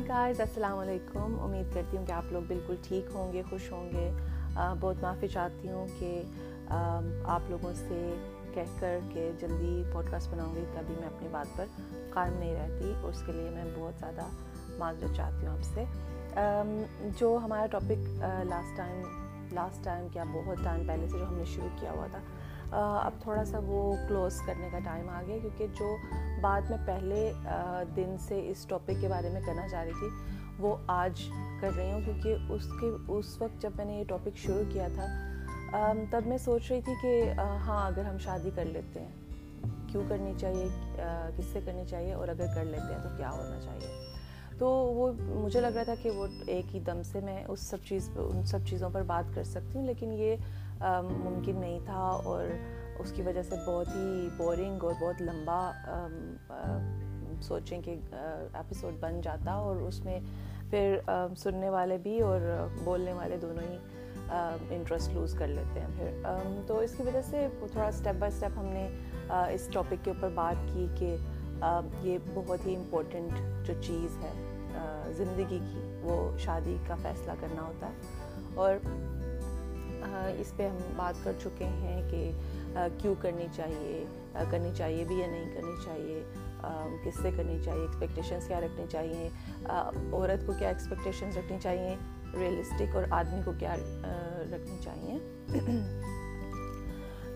High guys السلام علیکم امید کرتی ہوں کہ آپ لوگ بالکل ٹھیک ہوں گے، خوش ہوں گے۔ بہت معافی چاہتی ہوں کہ آپ لوگوں سے کہہ کر کہ جلدی پوڈ کاسٹ بناؤں گی کبھی میں اپنی بات پر قائم نہیں رہتی۔ اس کے لیے میں بہت زیادہ معذرت چاہتی ہوں آپ سے۔ جو ہمارا topic last time last time کیا بہت ٹائم پہلے سے جو ہم نے شروع کیا ہوا تھا اب تھوڑا سا وہ کلوز کرنے کا ٹائم آ گیا کیونکہ جو بات میں پہلے دن سے اس ٹاپک کے بارے میں کرنا چاہ رہی تھی، وہ آج کر رہی ہوں کیونکہ اس کے، اس وقت جب میں نے یہ ٹاپک شروع کیا تھا تب میں سوچ رہی تھی کہ ہاں اگر ہم شادی کر لیتے ہیں، کیوں کرنی چاہیے؟ کس سے کرنی چاہیے؟ اور اگر کر لیتے ہیں تو کیا ہونا چاہیے؟ تو وہ مجھے لگ رہا تھا کہ وہ ایک ہی دم سے میں اس سب چیز، ان سب چیزوں پر بات کر سکتی ہوں، لیکن یہ ممکن نہیں تھا اور اس کی وجہ سے بہت ہی بورنگ اور بہت لمبا سوچیں کہ ایپیسوڈ بن جاتا اور اس میں پھر سننے والے بھی اور بولنے والے دونوں ہی انٹرسٹ لوز کر لیتے ہیں پھر۔ تو اس کی وجہ سے تھوڑا اسٹیپ بائی اسٹیپ ہم نے اس ٹاپک کے اوپر بات کی کہ یہ بہت ہی امپورٹنٹ جو چیز ہے زندگی کی، وہ شادی کا فیصلہ کرنا ہوتا ہے۔ اور اس پہ ہم بات کر چکے ہیں کہ کیوں کرنی چاہیے کرنی چاہیے بھی یا نہیں کرنی چاہیے کس سے کرنی چاہیے ایکسپیکٹیشنس کیا رکھنی چاہیے عورت کو کیا ایکسپیکٹیشنس رکھنی چاہیے ریئلسٹک اور آدمی کو کیا رکھنی چاہیے۔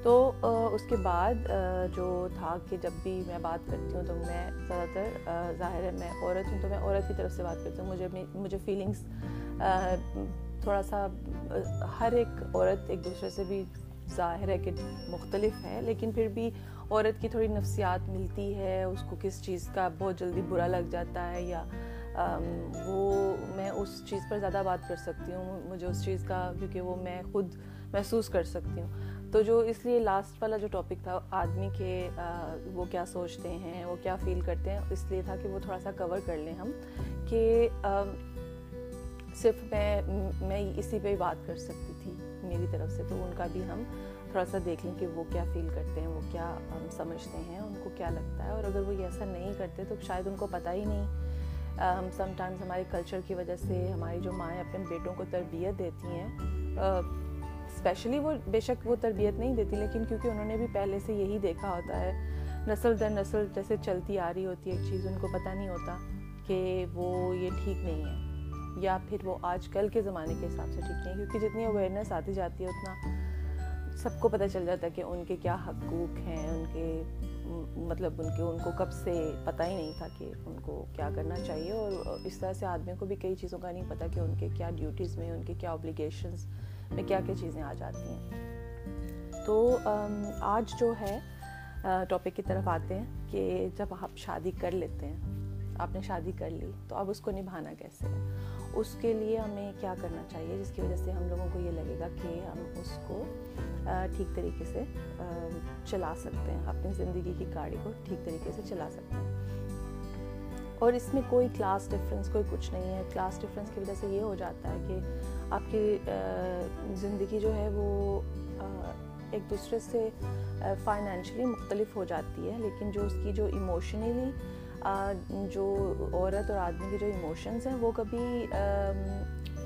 تو اس کے بعد جو تھا کہ جب بھی میں بات کرتی ہوں تو میں زیادہ تر ظاہر ہے میں عورت ہوں تو میں عورت کی طرف سے بات کرتی ہوں، مجھے مجھے فیلنگس تھوڑا سا، ہر ایک عورت ایک دوسرے سے بھی ظاہر ہے کہ مختلف ہے لیکن پھر بھی عورت کی تھوڑی نفسیات ملتی ہے، اس کو کس چیز کا بہت جلدی برا لگ جاتا ہے یا وہ میں اس چیز پر زیادہ بات کر سکتی ہوں، مجھے اس چیز کا، کیونکہ وہ میں خود محسوس کر سکتی ہوں۔ تو جو اس لیے لاسٹ والا جو ٹاپک تھا، آدمی کے وہ کیا سوچتے ہیں، وہ کیا فیل کرتے ہیں، اس لیے تھا کہ وہ تھوڑا سا کور کر لیں ہم کہ صرف میں میں اسی پہ ہی بات کر سکتی تھی میری طرف سے، تو ان کا بھی ہم تھوڑا سا دیکھ لیں کہ وہ کیا فیل کرتے ہیں، وہ کیا سمجھتے ہیں، ان کو کیا لگتا ہے۔ اور اگر وہ ایسا نہیں کرتے تو شاید ان کو پتہ ہی نہیں۔ ہم سم ٹائمز ہمارے کلچر کی وجہ سے ہماری جو مائیں اپنے بیٹوں کو تربیت دیتی ہیں اسپیشلی وہ بے شک وہ تربیت نہیں دیتی، لیکن کیونکہ انہوں نے بھی پہلے سے یہی دیکھا ہوتا ہے، نسل در نسل جیسے چلتی آ رہی ہوتی ہے ایک چیز، ان کو پتہ نہیں ہوتا کہ وہ یہ ٹھیک نہیں ہے۔ یا پھر وہ آج کل کے زمانے کے حساب سے ٹھیک نہیں کیونکہ جتنی اویئرنیس آتی جاتی ہے، اتنا سب کو پتہ چل جاتا ہے کہ ان کے کیا حقوق ہیں، ان کے مطلب ان کے، ان کو کب سے پتہ ہی نہیں تھا کہ ان کو کیا کرنا چاہیے۔ اور اس طرح سے آدمیوں کو بھی کئی چیزوں کا نہیں پتہ کہ ان کے کیا ڈیوٹیز میں، ان کے کیا اوبلیگیشنز میں کیا کیا چیزیں آ جاتی ہیں۔ تو آج جو ہے ٹاپک کی طرف آتے ہیں کہ جب آپ شادی کر لیتے ہیں، آپ نے شادی کر لی، تو اب اس کو نبھانا کیسے ہے؟ اس کے لیے ہمیں کیا کرنا چاہیے جس کی وجہ سے ہم لوگوں کو یہ لگے گا کہ ہم اس کو ٹھیک طریقے سے چلا سکتے ہیں، اپنی زندگی کی گاڑی کو ٹھیک طریقے سے چلا سکتے ہیں۔ اور اس میں کوئی کلاس ڈفرینس کوئی کچھ نہیں ہے۔ کلاس ڈفرینس کی وجہ سے یہ ہو جاتا ہے کہ آپ کی زندگی جو ہے وہ ایک دوسرے سے فائنینشلی مختلف ہو جاتی ہے، لیکن جو اس کی جو ایموشنلی جو عورت اور آدمی کے جو ایموشنز ہیں، وہ کبھی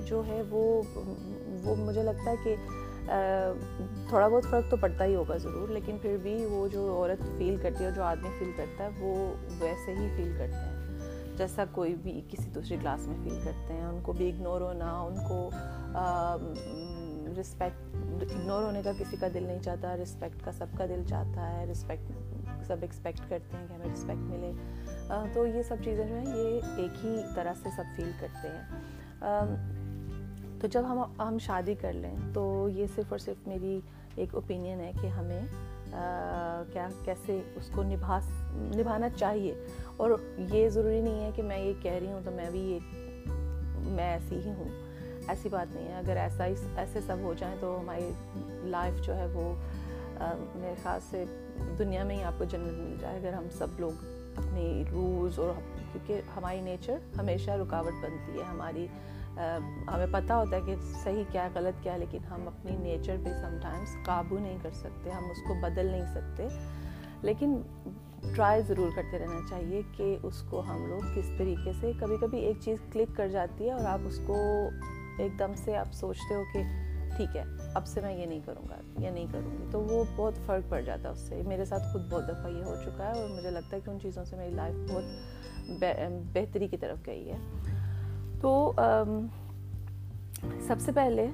جو ہے وہ وہ مجھے لگتا ہے کہ تھوڑا بہت فرق تو پڑتا ہی ہوگا ضرور، لیکن پھر بھی وہ جو عورت فیل کرتی ہے اور جو آدمی فیل کرتا ہے، وہ ویسے ہی فیل کرتے ہیں۔ جیسا کوئی بھی کسی دوسری کلاس میں فیل کرتے ہیں، ان کو بھی اگنور ہونا، ان کو رسپیکٹ اگنور ہونے کا کسی کا دل نہیں چاہتا رسپیکٹ کا سب کا دل چاہتا ہے رسپیکٹ سب ایکسپیکٹ کرتے ہیں کہ ہمیں رسپیکٹ ملے۔ تو یہ سب چیزیں جو ہیں یہ ایک ہی طرح سے سب فیل کرتے ہیں۔ تو جب ہم ہم شادی کر لیں تو یہ صرف اور صرف میری ایک اوپینین ہے کہ ہمیں کیا کیسے اس کو نبھا نبھانا چاہیے۔ اور یہ ضروری نہیں ہے کہ میں یہ کہہ رہی ہوں تو میں بھی یہ میں ایسی ہی ہوں۔ ایسی بات نہیں ہے۔ اگر ایسا ہی ایسے سب ہو جائیں تو ہماری لائف جو ہے وہ میرے خیال سے دنیا میں ہی آپ کو جنت مل جائے۔ اگر ہم سب لوگ اپنے رولز اور کیونکہ ہماری نیچر ہمیشہ رکاوٹ بنتی ہے، ہماری ہمیں پتہ ہوتا ہے کہ صحیح کیا ہے، غلط کیا ہے، لیکن ہم اپنی نیچر پہ سم ٹائمس قابو نہیں کر سکتے، ہم اس کو بدل نہیں سکتے۔ لیکن ٹرائی ضرور کرتے رہنا چاہیے کہ اس کو ہم لوگ کس طریقے سے کبھی کبھی ایک چیز کلک کر جاتی ہے اور آپ اس کو ایک دم سے آپ سوچتے ہو کہ ٹھیک ہے۔ اب سے میں یہ نہیں کروں گا یا نہیں کروں گی۔ تو وہ بہت فرق پڑ جاتا ہے اس سے۔ میرے ساتھ خود بہت دفعہ یہ ہو چکا ہے اور مجھے لگتا ہے کہ ان چیزوں سے میری لائف بہت بہتری کی طرف گئی ہے۔ تو سب سے پہلے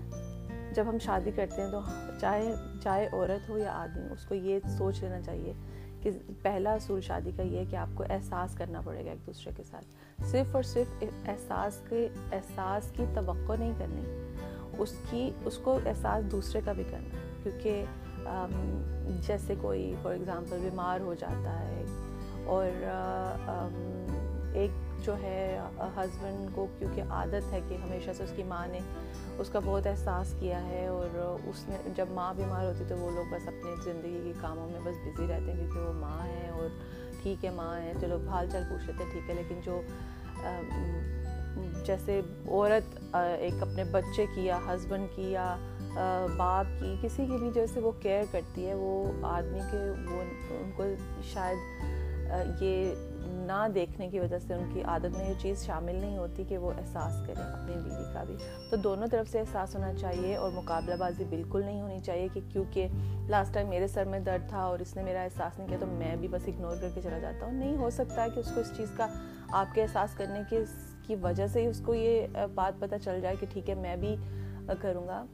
جب ہم شادی کرتے ہیں تو چاہے چاہے عورت ہو یا آدمی، اس کو یہ سوچ لینا چاہیے کہ پہلا اصول شادی کا یہ ہے کہ آپ کو احساس کرنا پڑے گا ایک دوسرے کے ساتھ۔ صرف اور صرف احساس کے، احساس کی توقع نہیں کرنی۔ اس کی، اس کو احساس دوسرے کا بھی کرنا۔ کیونکہ جیسے کوئی فار ایگزامپل بیمار ہو جاتا ہے اور ایک جو ہے ہسبینڈ کو کیونکہ عادت ہے کہ ہمیشہ سے اس کی ماں نے اس کا بہت احساس کیا ہے اور اس نے، جب ماں بیمار ہوتی تو وہ لوگ بس اپنی زندگی کے کاموں میں بس بزی رہتے ہیں کیونکہ وہ ماں ہیں اور ٹھیک ہے ماں ہے چلو حال چال پوچھ لیتے ہیں، ٹھیک ہے، لیکن جو جیسے عورت ایک اپنے بچے کی یا ہسبینڈ کی یا باپ کی، کسی کی بھی جیسے وہ کیئر کرتی ہے، وہ آدمی کے، وہ ان کو شاید یہ نہ دیکھنے کی وجہ سے ان کی عادت میں یہ چیز شامل نہیں ہوتی کہ وہ احساس کریں اپنی بیوی کا بھی۔ تو دونوں طرف سے احساس ہونا چاہیے اور مقابلہ بازی بالکل نہیں ہونی چاہیے کہ کیونکہ لاسٹ ٹائم میرے سر میں درد تھا اور اس نے میرا احساس نہیں کیا تو میں بھی بس اگنور کر کے چلا جاتا ہوں۔ نہیں، ہو سکتا ہے کہ اس کو اس چیز کا آپ کے احساس کرنے کے کی وجہ سے ہی اس کو یہ بات پتہ چل جائے کہ ٹھیک ہے میں بھی کروں گا۔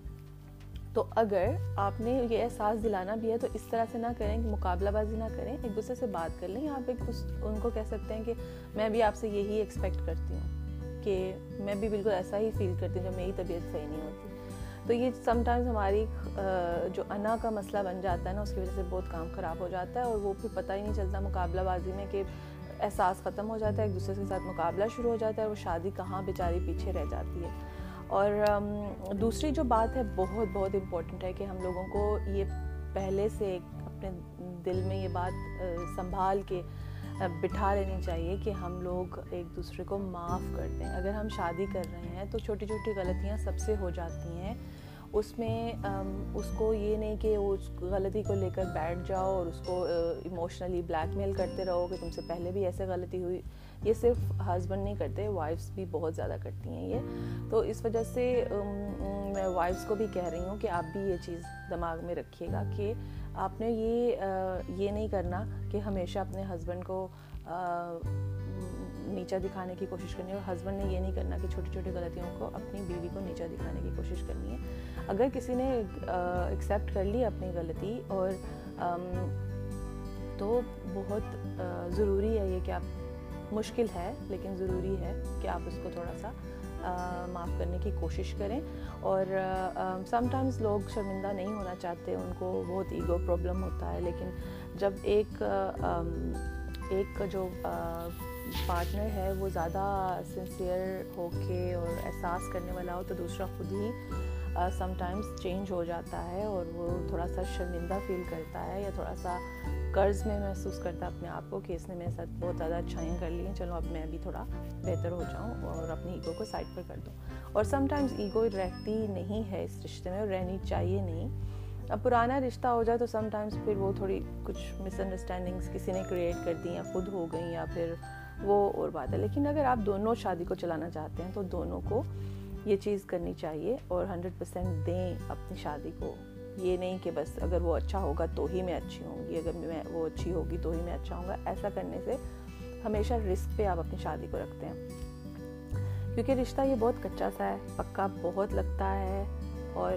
تو اگر آپ نے یہ احساس دلانا بھی ہے تو اس طرح سے نہ کریں کہ مقابلہ بازی نہ کریں، ایک دوسرے سے بات کر لیں۔ آپ ایک ان کو کہہ سکتے ہیں کہ میں بھی آپ سے یہی ایکسپیکٹ کرتی ہوں کہ میں بھی بالکل ایسا ہی فیل کرتی ہوں جب میری طبیعت صحیح نہیں ہوتی۔ تو یہ سم ٹائمز ہماری جو انا کا مسئلہ بن جاتا ہے نا، اس کی وجہ سے بہت کام خراب ہو جاتا ہے اور وہ پھر پتہ ہی نہیں چلتا مقابلہ بازی میں کہ احساس ختم ہو جاتا ہے، ایک دوسرے کے ساتھ مقابلہ شروع ہو جاتا ہے وہ شادی کہاں بیچاری پیچھے رہ جاتی ہے۔ اور دوسری جو بات ہے، بہت بہت امپورٹنٹ ہے کہ ہم لوگوں کو یہ پہلے سے اپنے دل میں یہ بات سنبھال کے بٹھا لینی چاہیے کہ ہم لوگ ایک دوسرے کو معاف کر دیں۔ اگر ہم شادی کر رہے ہیں تو چھوٹی چھوٹی غلطیاں سب سے ہو جاتی ہیں۔ اس میں اس کو یہ نہیں کہ اس غلطی کو لے کر بیٹھ جاؤ اور اس کو ایموشنلی بلیک میل کرتے رہو کہ تم سے پہلے بھی ایسے غلطی ہوئی۔ یہ صرف ہسبینڈ نہیں کرتے وائفس بھی بہت زیادہ کرتی ہیں یہ۔ تو اس وجہ سے میں وائفس کو بھی کہہ رہی ہوں کہ آپ بھی یہ چیز دماغ میں رکھیے گا کہ آپ نے یہ یہ نہیں کرنا کہ ہمیشہ اپنے ہسبینڈ کو نیچا دکھانے کی کوشش کرنی ہے اور ہسبینڈ نے یہ نہیں کرنا کہ چھوٹی چھوٹی غلطیوں کو اپنی بیوی کو نیچا دکھانے کی کوشش کرنی ہے۔ اگر کسی نے ایکسیپٹ کر لی اپنی غلطی اور تو بہت ضروری ہے یہ کہ آپ، مشکل ہے لیکن ضروری ہے کہ آپ اس کو تھوڑا سا معاف کرنے کی کوشش کریں۔ اور سم ٹائمز لوگ شرمندہ نہیں ہونا چاہتے، ان کو بہت ایگو پرابلم ہوتا ہے، لیکن جب ایک ایک جو پارٹنر ہے، وہ زیادہ سنسیئر ہو کے اور احساس کرنے والا ہو تو دوسرا خود ہی سم ٹائمز چینج ہو جاتا ہے اور وہ تھوڑا سا شرمندہ فیل کرتا ہے یا تھوڑا سا قرض میں محسوس کرتا ہے اپنے آپ کو کہ اس نے میرے ساتھ بہت زیادہ اچھائیاں کر لی ہیں، چلو اب میں بھی تھوڑا بہتر ہو جاؤں اور اپنی ایگو کو سائڈ پر کر دوں۔ اور سم ٹائمز ایگو رہتی نہیں ہے اس رشتے میں اور رہنی چاہیے نہیں۔ اب پرانا رشتہ ہو جائے تو سم ٹائمز پھر وہ تھوڑی کچھ مس انڈرسٹینڈنگس کسی نے کریٹ کر دی یا خود ہو گئیں یا پھر وہ اور بات ہے۔ لیکن اگر آپ دونوں شادی کو چلانا چاہتے ہیں تو دونوں کو یہ چیز کرنی چاہیے اور ہنڈریڈ پرسینٹ دیں اپنی شادی کو۔ یہ نہیں کہ بس اگر وہ اچھا ہوگا تو ہی میں اچھی ہوں گی، اگر میں وہ اچھی ہوگی تو ہی میں اچھا ہوں گا۔ ایسا کرنے سے ہمیشہ رسک پہ آپ اپنی شادی کو رکھتے ہیں۔ کیونکہ رشتہ یہ بہت کچا سا ہے، پکا بہت لگتا ہے اور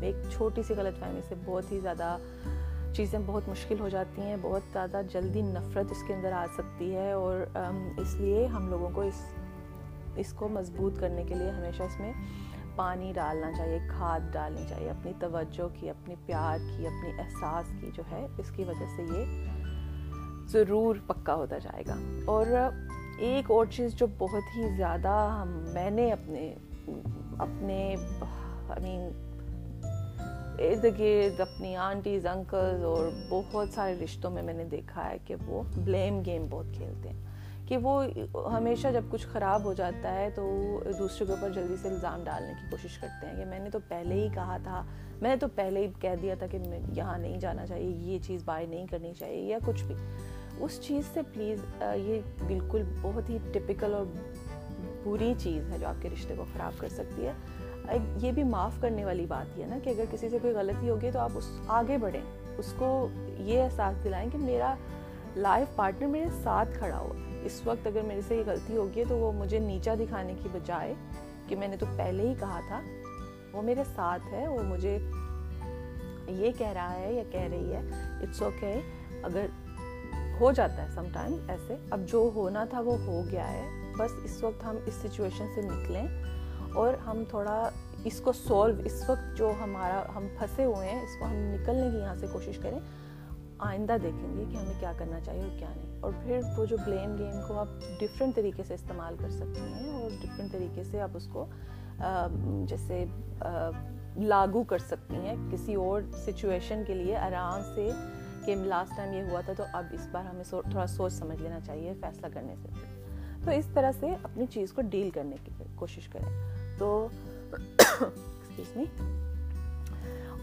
ایک چھوٹی سی غلط فہمی سے بہت ہی زیادہ چیزیں بہت مشکل ہو جاتی ہیں، بہت زیادہ جلدی نفرت اس کے اندر آ سکتی ہے اور اس لیے ہم لوگوں کو اس اس کو مضبوط کرنے کے لیے ہمیشہ اس میں پانی ڈالنا چاہیے، کھاد ڈالنی چاہیے، اپنی توجہ کی، اپنی پیار کی، اپنی احساس کی جو ہے، اس کی وجہ سے یہ ضرور پکا ہوتا جائے گا۔ اور ایک اور چیز جو بہت ہی زیادہ میں نے اپنے اپنے آئی مین ارد گرد اپنی آنٹیز، انکلز اور بہت سارے رشتوں میں میں نے دیکھا ہے کہ وہ بلیم گیم بہت کھیلتے ہیں۔ کہ وہ ہمیشہ جب کچھ خراب ہو جاتا ہے تو دوسرے کے اوپر جلدی سے الزام ڈالنے کی کوشش کرتے ہیں۔ کہ میں نے تو پہلے ہی کہا تھا، میں نے تو پہلے ہی کہہ دیا تھا کہ یہاں نہیں جانا چاہیے، یہ چیز بائی نہیں کرنی چاہیے یا کچھ بھی۔ اس چیز سے پلیز یہ بالکل بہت ہی ٹپکل اور بری چیز ہے جو آپ کے رشتے کو خراب کر سکتی ہے۔ یہ بھی معاف کرنے والی بات ہی ہے نا کہ اگر کسی سے کوئی غلطی ہوگی تو آپ اس آگے بڑھیں۔ اس کو یہ احساس دلائیں کہ میرا لائف پارٹنر میرے ساتھ کھڑا ہوا اس وقت اگر میرے سے یہ غلطی ہوگی تو وہ مجھے نیچا دکھانے کی بجائے کہ میں نے تو پہلے ہی کہا تھا، وہ میرے ساتھ ہے، وہ مجھے یہ کہہ رہا ہے یا کہہ رہی ہے اٹس اوکے اگر ہو جاتا ہے سم ٹائم ایسے۔ اب جو ہونا تھا وہ ہو گیا ہے۔ بس اس وقت ہم اس سچویشن سے نکلیں۔ اور ہم تھوڑا اس کو سولو اس وقت جو ہمارا، ہم پھنسے ہوئے ہیں، اس کو ہم نکلنے کی یہاں سے کوشش کریں، آئندہ دیکھیں گے کہ ہمیں کیا کرنا چاہیے اور کیا نہیں۔ اور پھر وہ جو بلیم گیم کو آپ ڈفرینٹ طریقے سے استعمال کر سکتے ہیں اور ڈفرینٹ طریقے سے آپ اس کو جیسے لاگو کر سکتی ہیں کسی اور سچویشن کے لیے آرام سے کہ لاسٹ ٹائم یہ ہوا تھا تو اب اس بار ہمیں تھوڑا سوچ سمجھ لینا چاہیے، فیصلہ کرنے سے۔ تو اس طرح سے اپنی چیز کو ڈیل کرنے کی کوشش کریں۔ تو ایکسکیوز می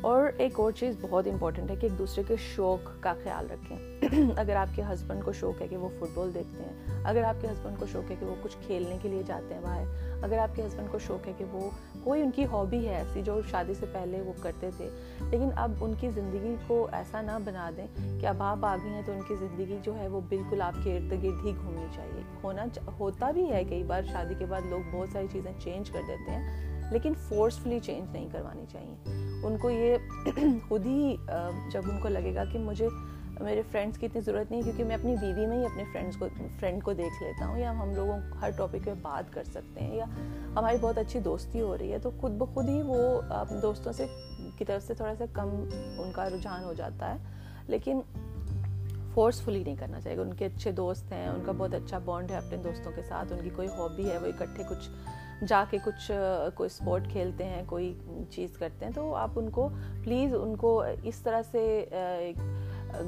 اور ایک اور چیز بہت امپورٹنٹ ہے کہ ایک دوسرے کے شوق کا خیال رکھیں۔ اگر آپ کے ہسبینڈ کو شوق ہے کہ وہ فٹ بال دیکھتے ہیں، اگر آپ کے ہسبینڈ کو شوق ہے کہ وہ کچھ کھیلنے کے لیے جاتے ہیں باہر، اگر آپ کے ہسبینڈ کو شوق ہے کہ وہ کوئی ان کی ہابی ہے ایسی جو شادی سے پہلے وہ کرتے تھے، لیکن اب ان کی زندگی کو ایسا نہ بنا دیں کہ اب آپ آ گئی ہیں تو ان کی زندگی جو ہے وہ بالکل آپ کے ارد گرد ہی گھومنی چاہیے۔ ہونا ہوتا بھی ہے کئی بار شادی کے بعد لوگ بہت ساری چیزیں چینج کر دیتے ہیں لیکن فورسفلی چینج نہیں کروانی چاہیے۔ ان کو یہ خود ہی جب ان کو لگے گا کہ مجھے میرے فرینڈس کی اتنی ضرورت نہیں کیونکہ میں اپنی بیوی میں ہی اپنے فرینڈس کو فرینڈ کو دیکھ لیتا ہوں، یا ہم لوگوں ہر ٹاپک پہ بات کر سکتے ہیں، یا ہماری بہت اچھی دوستی ہو رہی ہے، تو خود بخود ہی وہ اپنے دوستوں سے کی طرف سے تھوڑا سا کم ان کا رجحان ہو جاتا ہے۔ لیکن فورسفلی نہیں کرنا چاہیے۔ ان کے اچھے دوست ہیں، ان کا بہت اچھا بانڈ ہے اپنے دوستوں کے ساتھ، ان کی کوئی ہابی ہے، وہ اکٹھے کچھ جا کے کچھ، کوئی اسپورٹ کھیلتے ہیں، کوئی چیز کرتے ہیں، تو آپ ان کو پلیز ان کو اس طرح سے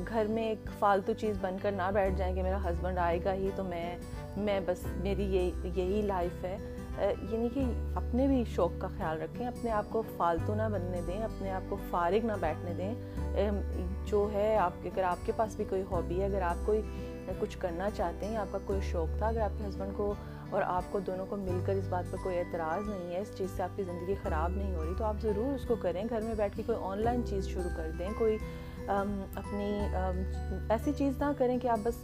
گھر میں ایک فالتو چیز بن کر نہ بیٹھ جائیں کہ میرا ہسبینڈ آئے گا ہی تو میں میں بس میری یہی یہی لائف ہے۔ یعنی کہ اپنے بھی شوق کا خیال رکھیں، اپنے آپ کو فالتو نہ بننے دیں، اپنے آپ کو فارغ نہ بیٹھنے دیں۔ جو ہے آپ کے، اگر آپ کے پاس بھی کوئی ہابی ہے، اگر آپ کوئی کچھ کرنا چاہتے ہیں، آپ کا کوئی شوق تھا، اگر آپ کے ہسبینڈ کو اور آپ کو دونوں کو مل کر اس بات پر کوئی اعتراض نہیں ہے، اس چیز سے آپ کی زندگی خراب نہیں ہو رہی، تو آپ ضرور اس کو کریں۔ گھر میں بیٹھ کے کوئی آن لائن چیز شروع کر دیں، کوئی اپنی ایسی چیز نہ کریں کہ آپ بس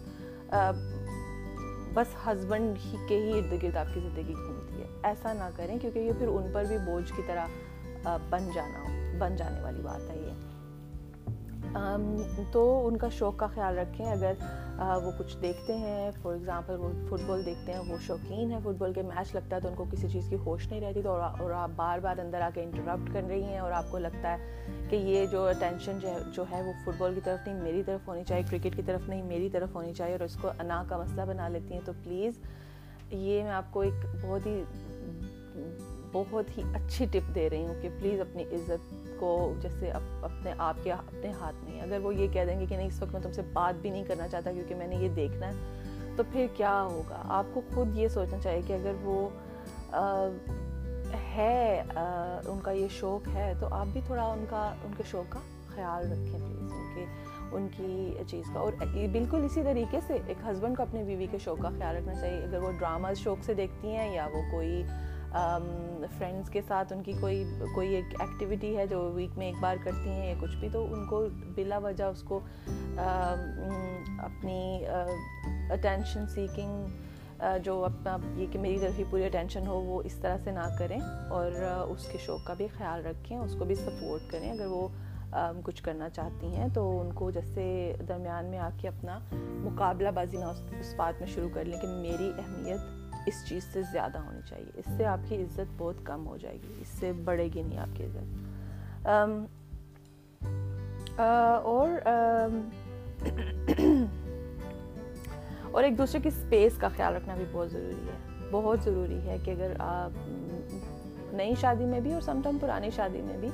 بس ہسبینڈ ہی کے ہی ارد گرد آپ کی زندگی گھومتی ہے۔ ایسا نہ کریں، کیونکہ یہ پھر ان پر بھی بوجھ کی طرح بن جانا، بن جانے والی بات ہے یہ۔ تو ان کا شوق کا خیال رکھیں۔ اگر وہ کچھ دیکھتے ہیں فار ایگزامپل وہ فٹ بال دیکھتے ہیں، وہ شوقین ہیں فٹ بال کے، میچ لگتا ہے تو ان کو کسی چیز کی ہوش نہیں رہتی تو اور آپ بار بار اندر آ کے انٹرپٹ کر رہی ہیں اور آپ کو لگتا ہے کہ یہ جو اٹینشن جو ہے وہ فٹ بال کی طرف نہیں، میری طرف ہونی چاہیے کرکٹ کی طرف نہیں، میری طرف ہونی چاہیے اور اس کو انا کا مسئلہ بنا لیتی ہیں تو پلیز یہ میں آپ کو ایک بہت ہی بہت ہی اچھی ٹپ دے رہی ہوں کہ پلیز اپنی عزت کو جیسے اپنے آپ کے اپنے ہاتھ میں اگر وہ یہ کہہ دیں گے کہ نہیں، اس وقت میں تم سے بات بھی نہیں کرنا چاہتا کیونکہ میں نے یہ دیکھنا ہے، تو پھر کیا ہوگا؟ آپ کو خود یہ سوچنا چاہیے کہ اگر وہ ہے ان کا یہ شوق ہے، تو آپ بھی تھوڑا ان کا ان کے شوق کا خیال رکھیں پلیز، ان کے ان کی چیز کا۔ اور بالکل اسی طریقے سے ایک ہسبینڈ کو اپنی بیوی کے شوق کا خیال رکھنا چاہیے۔ اگر وہ ڈراماز شوق سے دیکھتی ہیں یا وہ کوئی فرینڈس کے ساتھ ان کی کوئی کوئی ایک ایکٹیویٹی ہے جو ویک میں ایک بار کرتی ہیں یا کچھ بھی، تو ان کو بلا وجہ اس کو اپنی اٹینشن سیکنگ جو اپنا، یہ کہ میری طرف ہی پوری اٹینشن ہو، وہ اس طرح سے نہ کریں اور اس کے شوق کا بھی خیال رکھیں، اس کو بھی سپورٹ کریں، اگر وہ کچھ کرنا چاہتی ہیں، تو ان کو جیسے درمیان میں آ کے اپنا مقابلہ بازی نہ اس بات میں شروع کر لیں کہ میری اہمیت اس چیز سے زیادہ ہونی چاہیے۔ اس سے آپ کی عزت بہت کم ہو جائے گی، اس سے بڑھے گی نہیں آپ کی عزت۔ اور اور ایک دوسرے کی اسپیس کا خیال رکھنا بھی بہت ضروری ہے۔ بہت ضروری ہے کہ اگر آپ نئی شادی میں بھی اور سم ٹائم پرانی شادی میں بھی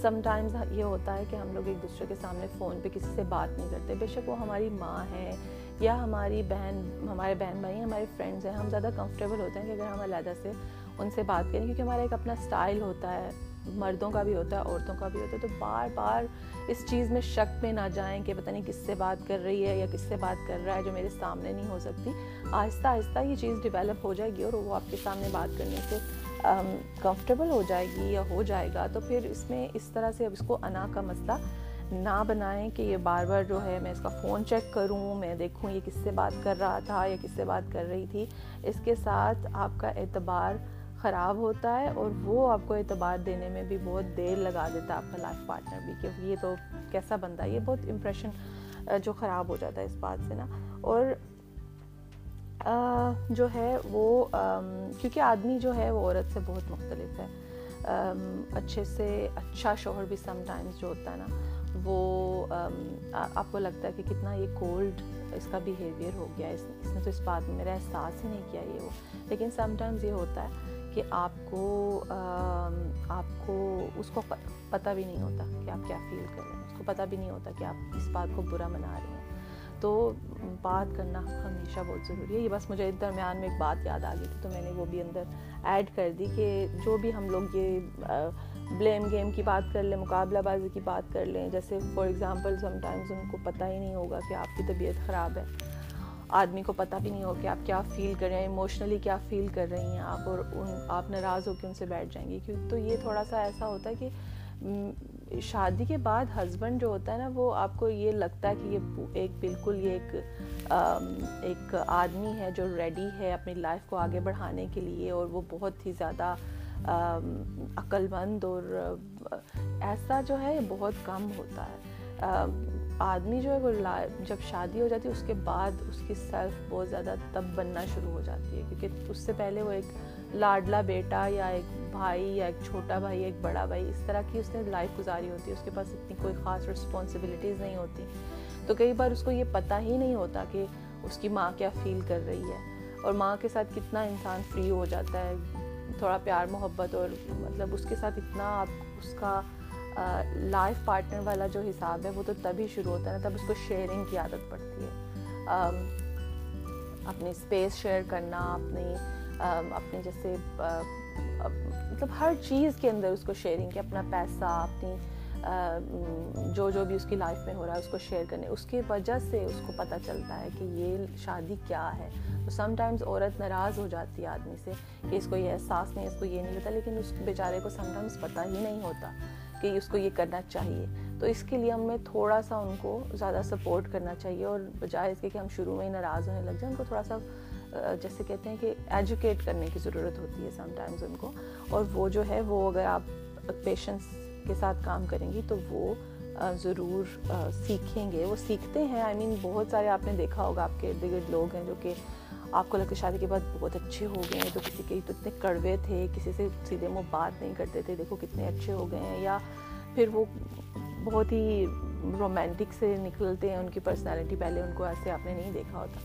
سم ٹائمز یہ ہوتا ہے کہ ہم لوگ ایک دوسرے کے سامنے فون پہ کسی سے بات نہیں کرتے۔ بے شک وہ ہماری ماں ہے یا ہماری بہن، ہمارے بہن بھائی ہمارے فرینڈس ہیں، ہم زیادہ کمفرٹیبل ہوتے ہیں کہ اگر ہم علیحدہ سے ان سے بات کریں، کیونکہ ہمارا ایک اپنا اسٹائل ہوتا ہے، مردوں کا بھی ہوتا ہے، عورتوں کا بھی ہوتا ہے، تو بار بار اس چیز میں شک میں نہ جائیں کہ پتہ نہیں کس سے بات کر رہی ہے یا کس سے بات کر رہا ہے جو میرے سامنے نہیں ہو سکتی۔ آہستہ آہستہ یہ چیز ڈیولپ ہو جائے گی اور وہ آپ کے سامنے بات کرنے سے کمفرٹیبل ہو جائے گی یا ہو جائے گا، تو پھر اس میں اس طرح سے اب اس کو انا کا مسئلہ نہ بنائیں کہ یہ بار بار جو ہے میں اس کا فون چیک کروں، میں دیکھوں یہ کس سے بات کر رہا تھا یا کس سے بات کر رہی تھی۔ اس کے ساتھ آپ کا اعتبار خراب ہوتا ہے اور وہ آپ کو اعتبار دینے میں بھی بہت دیر لگا دیتا ہے آپ کا لائف پارٹنر بھی کہ یہ تو کیسا بندہ ہے؟ یہ بہت امپریشن جو خراب ہو جاتا ہے اس بات سے نا۔ اور جو ہے وہ کیونکہ آدمی جو ہے وہ عورت سے بہت مختلف ہے۔ اچھے سے اچھا شوہر بھی سم ٹائمز جو ہوتا ہے نا۔ وہ آپ کو لگتا ہے کہ کتنا یہ کولڈ اس کا بیہیویئر ہو گیا، اس اس نے تو اس بات میں میرا احساس ہی نہیں کیا یہ وہ۔ لیکن سم ٹائمز یہ ہوتا ہے کہ آپ کو آپ کو اس کو پتہ بھی نہیں ہوتا کہ آپ کیا فیل کر رہے ہیں، اس کو پتہ بھی نہیں ہوتا کہ آپ اس بات کو برا منا رہے ہیں۔ تو بات کرنا ہمیشہ بہت ضروری ہے۔ یہ بس مجھے اس درمیان میں ایک بات یاد آ گئی تھی تو میں نے وہ بھی اندر ایڈ کر دی کہ جو بھی ہم لوگ یہ بلیم گیم کی بات کر لیں، مقابلہ بازی کی بات کر لیں۔ جیسے فار ایگزامپل سم ٹائمز ان کو پتہ ہی نہیں ہوگا کہ آپ کی طبیعت خراب ہے۔ آدمی کو پتہ بھی نہیں ہوگا کہ آپ کیا فیل کر رہے ہیں ایموشنلی کیا فیل کر رہی ہیں آپ اور ان، آپ ناراض ہو کے ان سے بیٹھ جائیں گے۔ کیوں؟ تو یہ تھوڑا سا ایسا ہوتا ہے کہ شادی کے بعد ہسبینڈ جو ہوتا ہے نا، وہ آپ کو یہ لگتا ہے کہ یہ ایک بالکل یہ ایک ایک آدمی ہے جو ریڈی ہے اپنی لائف کو آگے بڑھانے کے لیے اور وہ بہت ہی زیادہ عقل مند اور ایسا جو ہے بہت کم ہوتا ہے۔ آدمی جو ہے وہ جب شادی ہو جاتی ہے، اس کے بعد اس کی سیلف بہت زیادہ تب بننا شروع ہو جاتی ہے، کیونکہ اس سے پہلے وہ ایک لاڈلا بیٹا یا ایک بھائی یا ایک چھوٹا بھائی ایک بڑا بھائی، اس طرح کی اس نے لائف گزاری ہوتی ہے۔ اس کے پاس اتنی کوئی خاص رسپانسبلٹیز نہیں ہوتی۔ تو کئی بار اس کو یہ پتہ ہی نہیں ہوتا کہ اس کی ماں کیا فیل کر رہی ہے۔ اور ماں کے ساتھ کتنا انسان فری ہو جاتا ہے۔ تھوڑا پیار، محبت اور مطلب اس کے ساتھ اتنا آپ، اس کا لائف پارٹنر والا جو حساب ہے وہ تو تبھی شروع ہوتا ہے نا، تب اس کو شیئرنگ کی عادت پڑتی ہے۔ اپنی اسپیس شیئر کرنا، اپنی اپنے جیسے مطلب ہر چیز کے اندر اس کو شیئرنگ کی، اپنا پیسہ، اپنی جو جو بھی اس کی لائف میں ہو رہا ہے، اس کو شیئر کرنے۔ اس کی وجہ سے اس کو پتہ چلتا ہے کہ یہ شادی کیا ہے۔ تو سم ٹائمز عورت ناراض ہو جاتی ہے آدمی سے کہ اس کو یہ احساس نہیں، اس کو یہ نہیں ہوتا، لیکن اس بیچارے کو سم ٹائمز پتہ ہی نہیں ہوتا کہ اس کو یہ کرنا چاہیے۔ تو اس کے لیے ہمیں تھوڑا سا ان کو زیادہ سپورٹ کرنا چاہیے اور بجائے اس کے کہ ہم شروع میں ہی ناراض ہونے لگ جائیں، ان کو تھوڑا سا جیسے کہتے ہیں کہ ایجوکیٹ کرنے کی ضرورت ہوتی ہے سم ٹائمز ان کو۔ اور وہ جو ہے، وہ اگر آپ پیشنس کے ساتھ کام کریں گی تو وہ ضرور سیکھیں گے۔ وہ سیکھتے ہیں آئی مین بہت سارے آپ نے دیکھا ہوگا آپ کے ارد گرد لوگ ہیں جو کہ آپ کو لگتا ہے شادی کے بعد بہت اچھے ہو گئے ہیں، تو کسی کے تو اتنے کڑوے تھے، کسی سے سیدھے منہ بات نہیں کرتے تھے، دیکھو کتنے اچھے ہو گئے ہیں، یا پھر وہ بہت ہی رومانٹک سے نکلتے ہیں، ان کی پرسنالٹی پہلے ان کو ایسے آپ نے نہیں دیکھا ہوتا۔